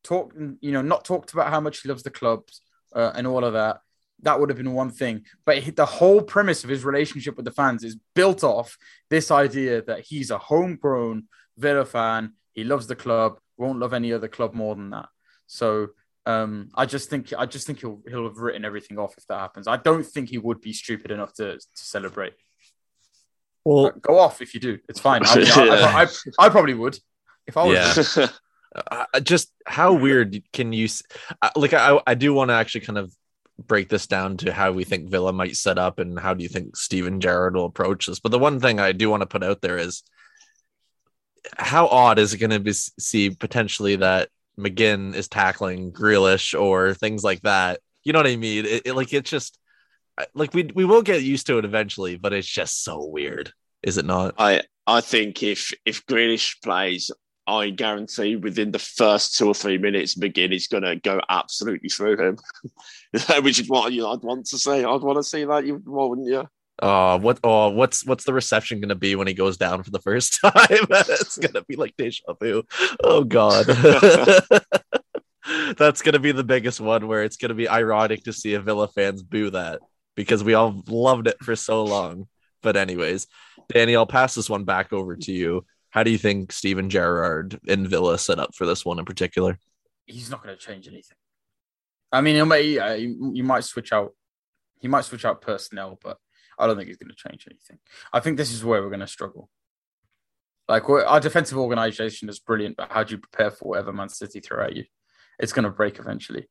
talked you know not talked about how much he loves the clubs uh, and all of that that would have been one thing. But he, the whole premise of his relationship with the fans is built off this idea that he's a homegrown Villa fan. He loves the club won't love any other club more than that. So um, I just think I just think he'll he'll have written everything off if that happens. I don't think he would be stupid enough to, to celebrate. Well, but go off if you do. It's fine. I, mean, I, I, I, probably would if I was. Yeah. uh, just how weird can you uh, like? I I do want to actually kind of break this down to how we think Villa might set up and how do you think Steven Gerrard will approach this. But the one thing I do want to put out there is how odd is it going to be see potentially that McGinn is tackling Grealish or things like that. You know what I mean? It, it, like it's just like we we will get used to it eventually, but it's just so weird, is it not? I I think if if Grealish plays, I guarantee within the first two or three minutes, McGinn is going to go absolutely through him, which is what you I'd want to see. I'd want to see that, you wouldn't you? Oh, what? Oh, what's what's the reception to be when he goes down for the first time? it's to be like deja vu. Oh God, that's to be the biggest one where it's to be ironic to see a Villa fans boo that because we all loved it for so long. But anyways, Danny, I'll pass this one back over to you. How do you think Steven Gerrard and Villa set up for this one in particular? He's not to change anything. I mean, he might, uh, you might switch out. He might switch out personnel, but I don't think he's going to change anything. I think this is where we're going to struggle. Like our defensive organization is brilliant, but how do you prepare for whatever Man City throw at you? It's going to break eventually.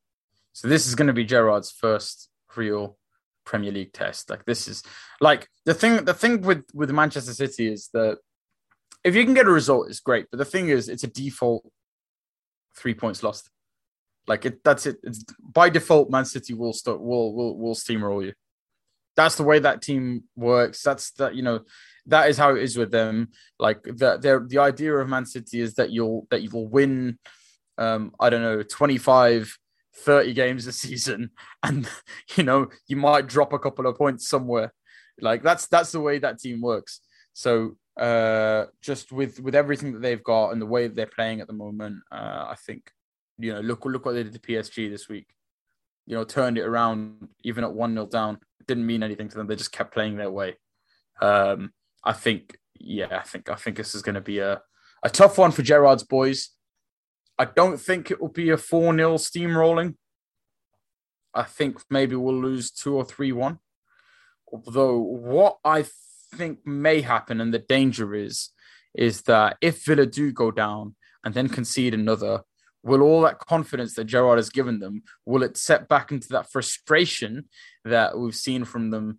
So this is going to be Gerrard's first real Premier League test. Like this is like the thing. The thing with with Manchester City is that if you can get a result, it's great. But the thing is, it's a default three points lost. Like it, that's it. It's by default, Man City will start will will will steamroll you that's the way that team works. That's that you know that is how it is with them. Like the the, the idea of Man City is that you'll that you will win. Um, I don't know, 25, 30 games a season, and you know you might drop a couple of points somewhere. Like that's that's the way that team works. So uh, just with with everything that they've got and the way they're playing at the moment, uh, I think you know look look what they did to PSG this week. You know, turned it around even at one 0 down didn't mean anything to them. They just kept playing their way. Um, I think, yeah, I think I think this is going to be a, a tough one for Gerrard's boys. I don't think it will be a 4 0 steamrolling. I think maybe we'll lose 2 or 3 1. Although, what I think may happen and the danger is, is that if Villa do go down and then concede another, will all that confidence that Gerrard has given them will it set back into that frustration that we've seen from them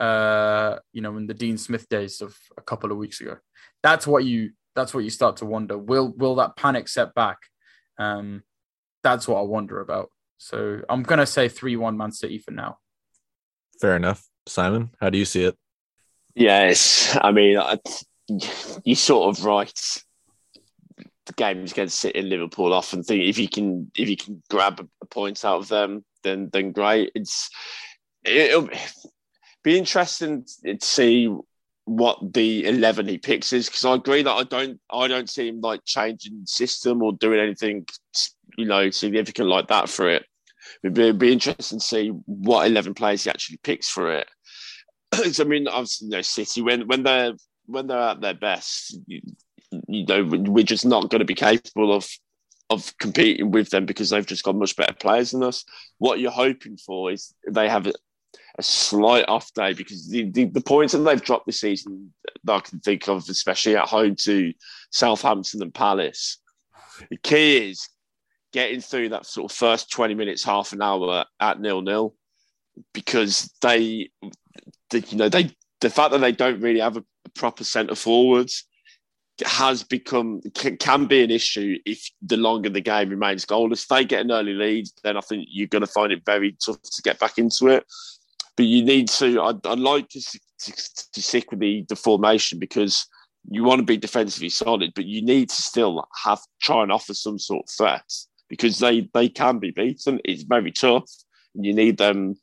uh you know in the Dean Smith days of a couple of weeks ago that's what you that's what you start to wonder will will that panic set back um that's what I wonder about So I'm gonna say three one Man City for now. Fair enough. Simon, how do you see it? Yes, I mean, I, you sort of right. The game's to sit in Liverpool off and think if you can if you can grab a point out of them, then then great. It's it'll be interesting to see what the eleven he picks is because I agree that I don't I don't see him like changing system or doing anything you know significant like that for it. It'd be, it'd be interesting to see what eleven players he actually picks for it. I mean, obviously, you know, City when when they're when they're at their best, you, know, we're just not going to be capable of of competing with them because they've just got much better players than us. What you're hoping for is they have a, a slight off day because the, the, the, points that they've dropped this season that I can think of, especially at home to Southampton and Palace, the key is getting through that sort of first 20 minutes, half an hour at nil nil because they the, you know, they the fact that they don't really have a proper centre forwards has become can, be an issue if the longer the game remains goalless. If they get an early lead, then I think you're going to find it very tough to get back into it. But you need to. I'd, I'd like to, to, to stick with the, the formation because you want to be defensively solid, but you need to still have try and offer some sort of threat because they they can be beaten. It's very tough. And you need them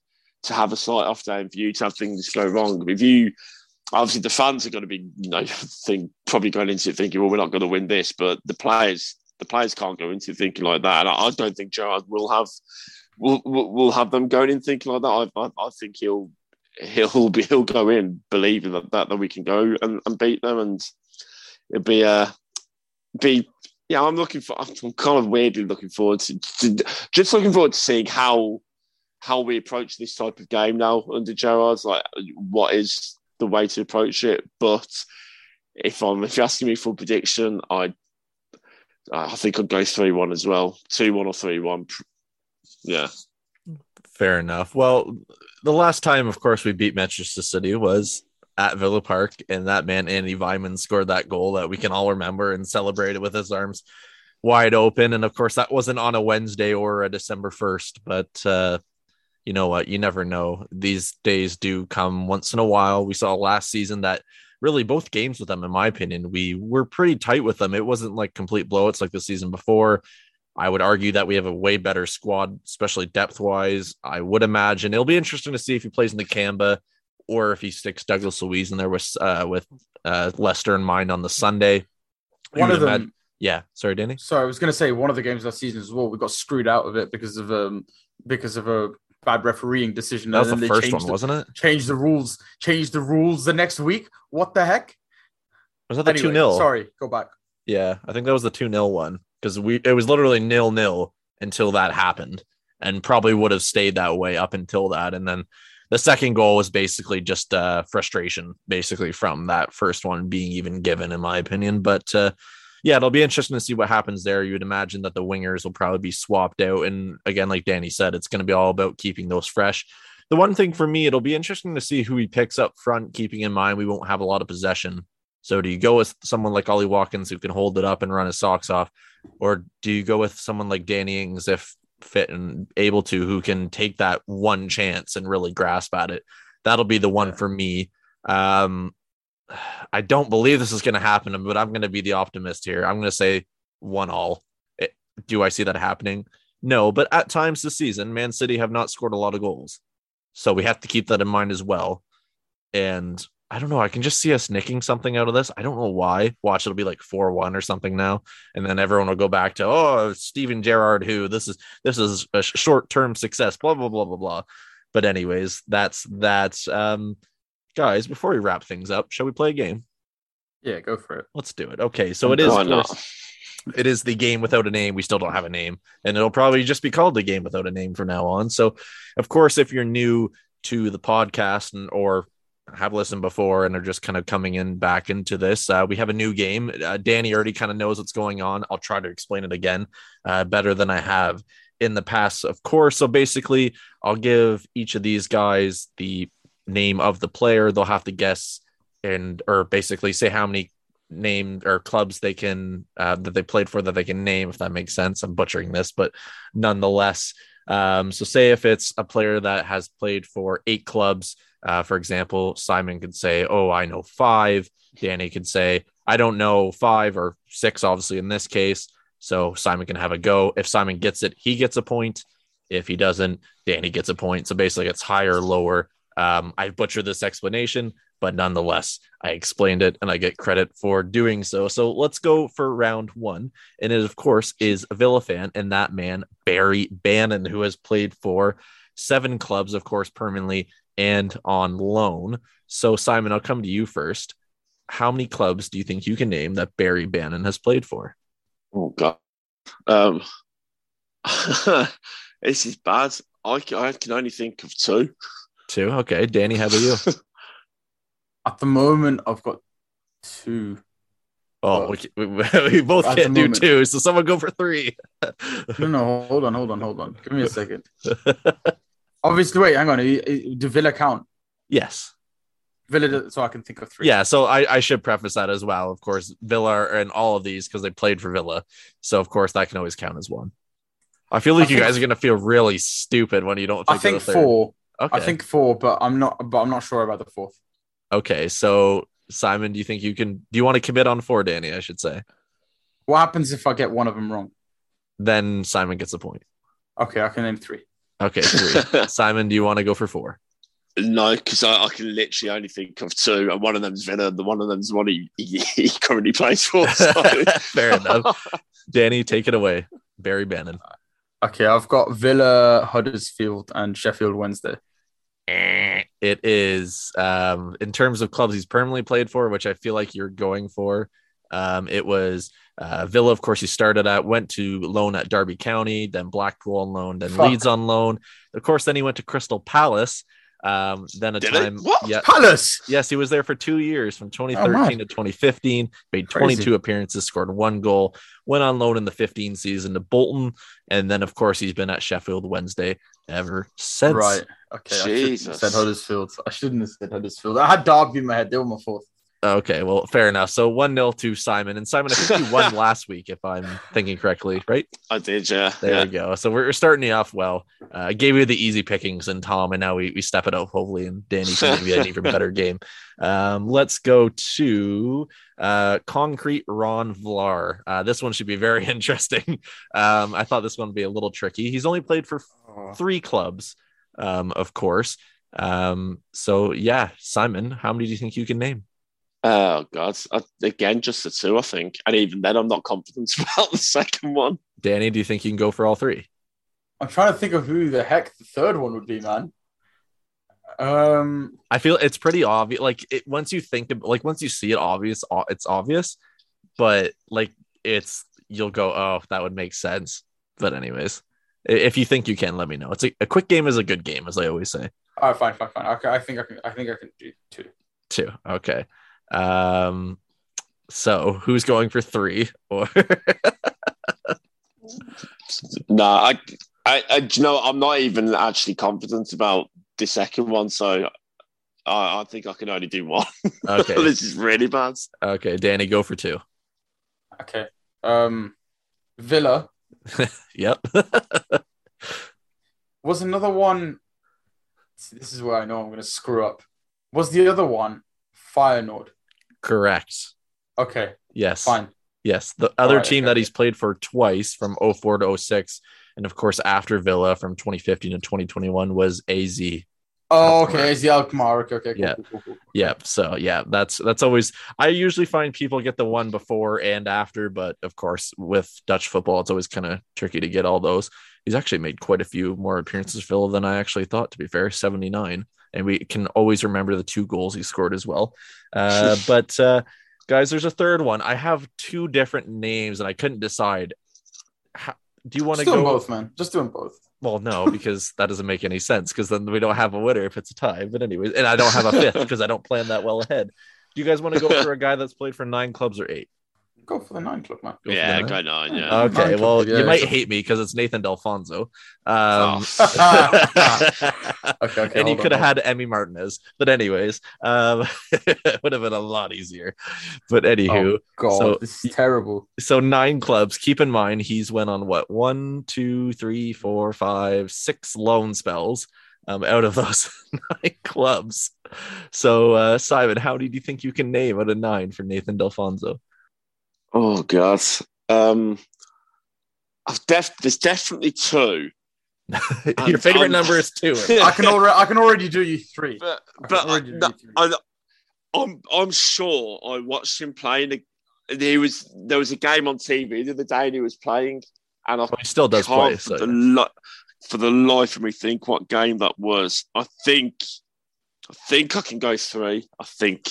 to have a slight off day for you to have things go wrong. If you obviously the fans are going to be, you know, think probably going into it thinking, well, we're not going to win this, but the players, the players can't go into thinking like that. And I, I don't think Gerrard will have, will will have them going in thinking like that. I, I, I think he'll he'll be he'll go in believing that that, that we can go and, and beat them, and it'd be a uh, be yeah. I'm looking for. I'm kind of weirdly looking forward to, to just looking forward to seeing how how we approach this type of game now under Gerrard's like what is the way to approach it. But if I'm if you're asking me for a prediction, I I think I'd go three one as well, two one or three one. Yeah, fair enough. Well, the last time, of course, we beat Manchester City was at Villa Park, and that man Andy Weimann scored that goal that we can all remember and celebrated with his arms wide open. And of course, that wasn't on a Wednesday or a December first, but uh, you know what? You never know. These days do come once in a while. We saw last season that really both games with them, in my opinion, we were pretty tight with them. It wasn't like complete blowouts like the season before. I would argue that we have a way better squad, especially depth wise. I would imagine it'll be interesting to see if he plays Nakamba or if he sticks Douglas Luiz in there with uh, with uh, Leicester in mind on the Sunday. One of them, imagine- yeah. Sorry, Danny. Sorry, I was going to say one of the games last season as well. We got screwed out of it because of um because of a bad refereeing decision. That was the first one, the, wasn't it? Change the rules. Change the rules the next week. What the heck? Was that the two anyway, 0 Sorry, go back. Yeah, I think that was the two 0 one because we it was literally nil nil until that happened, and probably would have stayed that way up until that, and then the second goal was basically just uh, frustration, basically from that first one being even given, in my opinion. But uh, yeah, it'll be interesting to see what happens there. You would imagine that the wingers will probably be swapped out. And again, like Danny said, it's going to be all about keeping those fresh. The one thing for me, it'll be interesting to see who he picks up front, keeping in mind we won't have a lot of possession. So do you go with someone like Ollie Watkins who can hold it up and run his socks off? Or do you go with someone like Danny Ings if fit and able to, who can take that one chance and really grasp at it? That'll be the one for me. Um, I don't believe this is going to happen, but I'm going to be the optimist here. I'm going to say one all. It, do I see that happening? No, but at times this season, Man City have not scored a lot of goals. So we have to keep that in mind as well. And I don't know. I can just see us nicking something out of this. I don't know why. Watch, it'll be like 4 1 or something now. And then everyone will go back to, oh, Steven Gerrard, who this is this is a short term success, blah, blah, blah, blah, blah. But, anyways, that's that. Um, guys, before we wrap things up, shall we play a game? Yeah, go for it. Let's do it. Okay, so it is. It is the game without a name. We still don't have a name, and it'll probably just be called the game without a name from now on. So, of course, if you're new to the podcast and or have listened before and are just kind of coming in back into this, uh, we have a new game. Uh, Danny already kind of knows what's going on. I'll try to explain it again uh, better than I have in the past, of course. So basically, I'll give each of these guys the name of the player. They'll have to guess and or basically say how many name or clubs they can uh, that they played for that they can name if that makes sense i'm butchering this but nonetheless Um, so say if it's a player that has played for eight clubs, uh, for example, Simon could say, "Oh, I know five. Danny could say, "I don't know five or six, obviously in this case." So Simon can have a go. If Simon gets it, he gets a point. If he doesn't, Danny gets a point. So basically, it's higher lower. Um, I butchered this explanation, but nonetheless, I explained it and I get credit for doing so. So let's go for round one. And it, of course, is Villa fan and that man, Barry Bannan, who has played for seven clubs, of course, permanently and on loan. So, Simon, I'll come to you first. How many clubs do you think you can name that Barry Bannan has played for? Oh God, um, this is bad. I, I can only think of two. Two. Okay, Danny, how about you? At the moment, I've got two. Oh, we, we, we both can't do moment. two, so someone go for three. No, no, hold on, hold on, hold on. Give me a second. Obviously, wait, hang on. Do Villa count? yes. Villa, so I can think of three. Yeah, so I, I should preface that as well. Of course, Villa are in all of these because they played for Villa. So of course that can always count as one. I feel like I you think- guys are gonna feel really stupid when you don't think I think of the third. four. Okay. I think four, but I'm not. But I'm not sure about the fourth. okay. So Simon, do you think you can do you want to commit on four, Danny? I should say. What happens if I get one of them wrong? Then Simon gets a point. Okay, I can name three. Okay, three. Simon, do you want to go for four? No, because I, I can literally only think of two, and one of them's Villa, and the one of them's one he, he, he currently plays for. So. Fair enough. Danny, take it away. Barry Bannan. Okay, I've got Villa, Huddersfield, and Sheffield Wednesday. It is um, in terms of clubs he's permanently played for, which I feel like you're going for. Um, it was uh, Villa, of course, he started at, went to loan at Derby County, then Blackpool on loan, then Fuck. Leeds on loan. Of course, then he went to Crystal Palace. Um, then a Did he? time, What? yeah, Palace. yes, he was there for two years from 2013 man. to 2015. Made Crazy. 22 appearances, scored one goal, went on loan in the 15 season to Bolton, and then of course he's been at Sheffield Wednesday ever since. Right. Okay. I shouldn't have said Huddersfield. I shouldn't have said Huddersfield. I had Derby in my head. They were my fourth. Okay, well, fair enough. So one 0 to Simon, and Simon, I think you won last week, if I'm thinking correctly, right? I did, yeah. There yeah. we go. So we're, starting you off well. Uh, I gave you the easy pickings, and Tom, and now we, we step it up hopefully, and Danny can give you an even better game. Um, let's go to uh, Concrete Ron Vlaar. Uh, this one should be very interesting. Um, I thought this one would be a little tricky. He's only played for three clubs, um, of course. Um, so yeah, Simon, how many do you think you can name? Oh God! I, again, just the two, I think, and even then, I'm not confident about the second one. Danny, do you think you can go for all three? I'm trying to think of who the heck the third one would be, man. Um, I feel it's pretty obvious. Like it, once you think, of, like once you see it, obvious, it's obvious. But like it's, you'll go, oh, that would make sense. But anyways, if you think you can, let me know. It's a, a quick game is a good game, as I always say. all right, fine, fine, fine. Okay, I think I can. I think I can do two. Two, okay. Um, so who's going for three? Or Nah, I, I, I, you know, I'm not even actually confident about the second one, so I, I think I can only do one. okay, this is really bad. okay, Danny, go for two. Okay. Um, Villa Yep. was another one. This is where I know I'm going to screw up. Was the other one Feyenoord? Correct. Okay, Yes. fine. Yes, the other Alright, team okay. that he's played for twice from 04 to 06 and of course after Villa from 2015 to 2021 was AZ. Oh, Alkmaar. okay. AZ Alkmaar? Okay, okay. Cool, Yeah. cool, cool, cool. Yep. So yeah, that's that's always I usually find people get the one before and after, but of course with Dutch football it's always kind of tricky to get all those. He's actually made quite a few more appearances Villa than I actually thought to be fair, 79. And we can always remember the two goals he scored as well. Uh, but uh, guys, there's a third one. I have two different names and I couldn't decide. How, do you want to Just do them go both, man. Just do them both. well, no, because that doesn't make any sense because then we don't have a winner if it's a tie. But anyways, and I don't have a fifth because I don't plan that well ahead. Do you guys want to go for a guy that's played for nine clubs or eight? Go for the nine club, man. Go yeah, the go nine? nine. Yeah. Okay, Nine well, club, yeah, you might hate me because it's Nathan Delfouneso. Um, Okay, okay. and you could have had Emmy Martinez. But anyways, um, it would have been a lot easier. But on. anywho, Oh, God, so- this is terrible. so nine clubs. Keep in mind he's went on what one, two, three, four, five, six loan spells um, out of those nine clubs. So uh, Simon, how do you think you can name out of nine for Nathan Delfouneso? Oh god. Um, I've def- there's definitely two. Your favorite um, number is two. I can already, I can already do you three. But I but I, no, three. I, I'm I'm sure I watched him playing. a- He was there was a game on TV the other day and he was playing, and I Well, he still does can't play. for, the li- for the life of me think what game that was. I think I think I can go three. I think.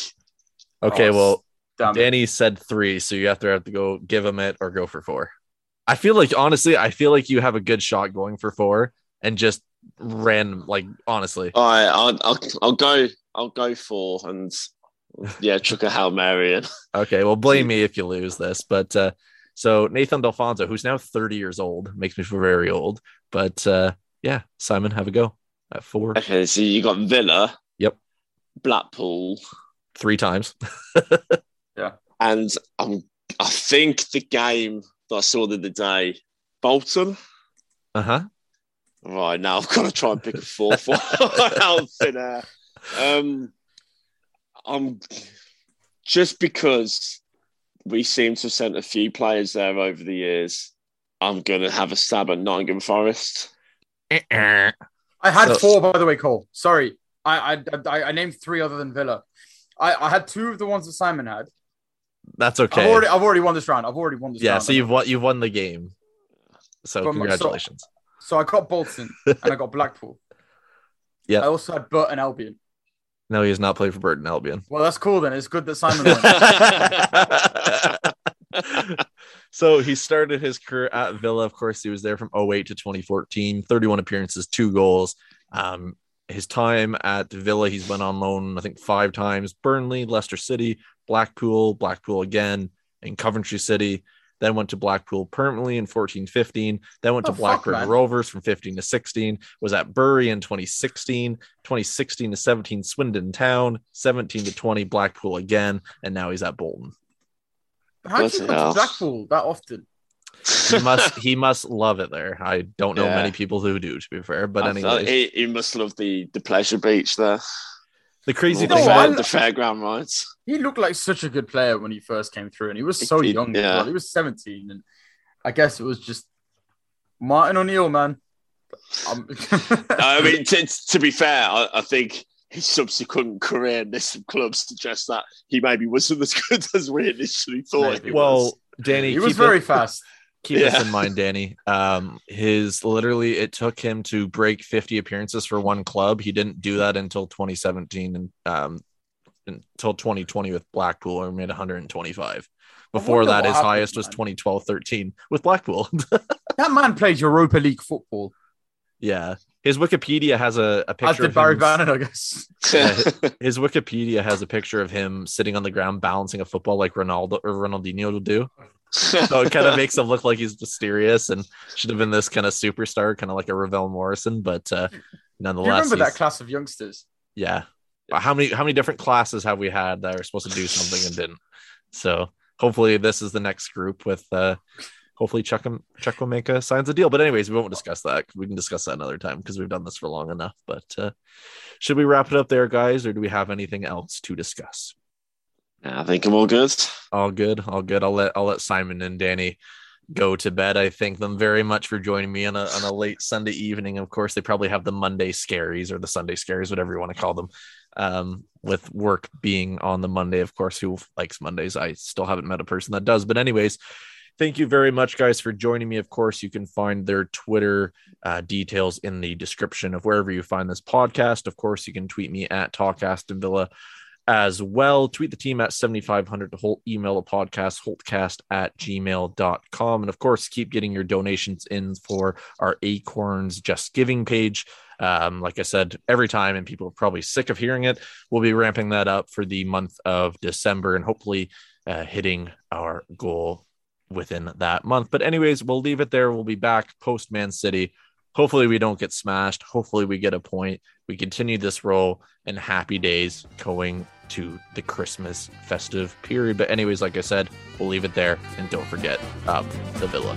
okay, Oh, well, Damn it. Danny said three, so you have to have to go give him it or go for four. I feel like honestly, I feel like you have a good shot going for four and just random, like honestly. All right, I'll, I'll I'll go. I'll go four and yeah, chuck a hail mary in. Okay, well, blame me if you lose this, but uh, so Nathan Delfouneso, who's now 30 years old, makes me feel very old. But uh, yeah, Simon, have a go at four, Okay, so you got Villa. Yep. Blackpool, three times. and um, I think the game that I saw the other day, Bolton. Uh huh. Right now, I've got to try and pick a fourth one out of thin air. Um, I'm just because we seem to have sent a few players there over the years. I'm going to have a stab at Nottingham Forest. I had So- four, by the way, Cole. Sorry. I, I, I, I named three other than Villa. I, I had two of the ones that Simon had. That's okay. I've already I've already won this round. I've already won this yeah, round. Yeah, so you've won. You've won the game. So my- so- congratulations. So I got Bolton and I got Blackpool. Yeah. I also had Burton Albion. no, he has not played for Burton Albion. Well, that's cool then. It's good that Simon won. so he started his career at Villa. Of course, he was there from 08 to 2014, 31 appearances, two goals. Um, his time at Villa, he's been on loan, I think, five times Burnley, Leicester City, Blackpool, Blackpool again, and Coventry City. Then went to Blackpool permanently in 14 15. Then went to Oh, fuck, Blackburn man. Rovers from 15 to 16. Was at Bury in 2016, 2016 to 17, Swindon Town, 17 to 20, Blackpool again. And now he's at Bolton. How do you go to Blackpool that often? He must he must love it there. I don't know Yeah. many people who do, to be fair. But anyway, he, he must love the, the pleasure beach there. the crazy the, No, thing about the fairground rides. He looked like such a good player when he first came through, and he was so He- young. yeah. well. He was 17, and I guess it was just Martin O'Neill, man. Um, I mean, to, to be fair, I, I think his subsequent career in this club suggests that he maybe wasn't as good as we initially thought Maybe. well. Danny, he was very it- fast. Keep this in mind, Danny. Um, his literally it took him to break 50 appearances for one club. He didn't do that until 2017 and um until 2020 with Blackpool, where he made 125. Before that, his highest was man. 2012 13 with Blackpool. That man played Europa League football. yeah. His Wikipedia has a, a As picture did of Barry him Bannan, I guess. his Wikipedia has a picture of him sitting on the ground balancing a football like Ronaldo or Ronaldinho would do. So it kind of makes him look like he's mysterious and should have been this kind of superstar, kind of like a Ravel Morrison. But uh, Do you nonetheless, remember that class of youngsters? yeah. How many how many different classes have we had that are supposed to do something and didn't? So hopefully this is the next group with uh hopefully Chuck Chukwuemeka signs a deal. But anyways, we won't discuss that. We can discuss that another time because we've done this for long enough. But uh should we wrap it up there, guys, or do we have anything else to discuss? I think I'm all good. All good, all good. I'll let I'll let Simon and Danny go to bed. I thank them very much for joining me on a on a late Sunday evening. Of course, they probably have the Monday scaries or the Sunday scaries, whatever you want to call them. Um, with work being on the Monday, of course, who likes Mondays? I still haven't met a person that does. But anyways, thank you very much, guys, for joining me. Of course, you can find their Twitter uh, details in the description of wherever you find this podcast. Of course, you can tweet me at Talk Aston Villa as well. Tweet the team at 7500 to Holte, email the podcast, holtcast at gmail.com. And of course, keep getting your donations in for our Acorns Just Giving page. Um, like I said, every time, and people are probably sick of hearing it, we'll be ramping that up for the month of December and hopefully uh, hitting our goal within that month. But, anyways, we'll leave it there. We'll be back post Man City. Hopefully, we don't get smashed. Hopefully, we get a point. We continue this roll and happy days going to the Christmas festive period. But, anyways, like I said, we'll leave it there. And don't forget up the villa.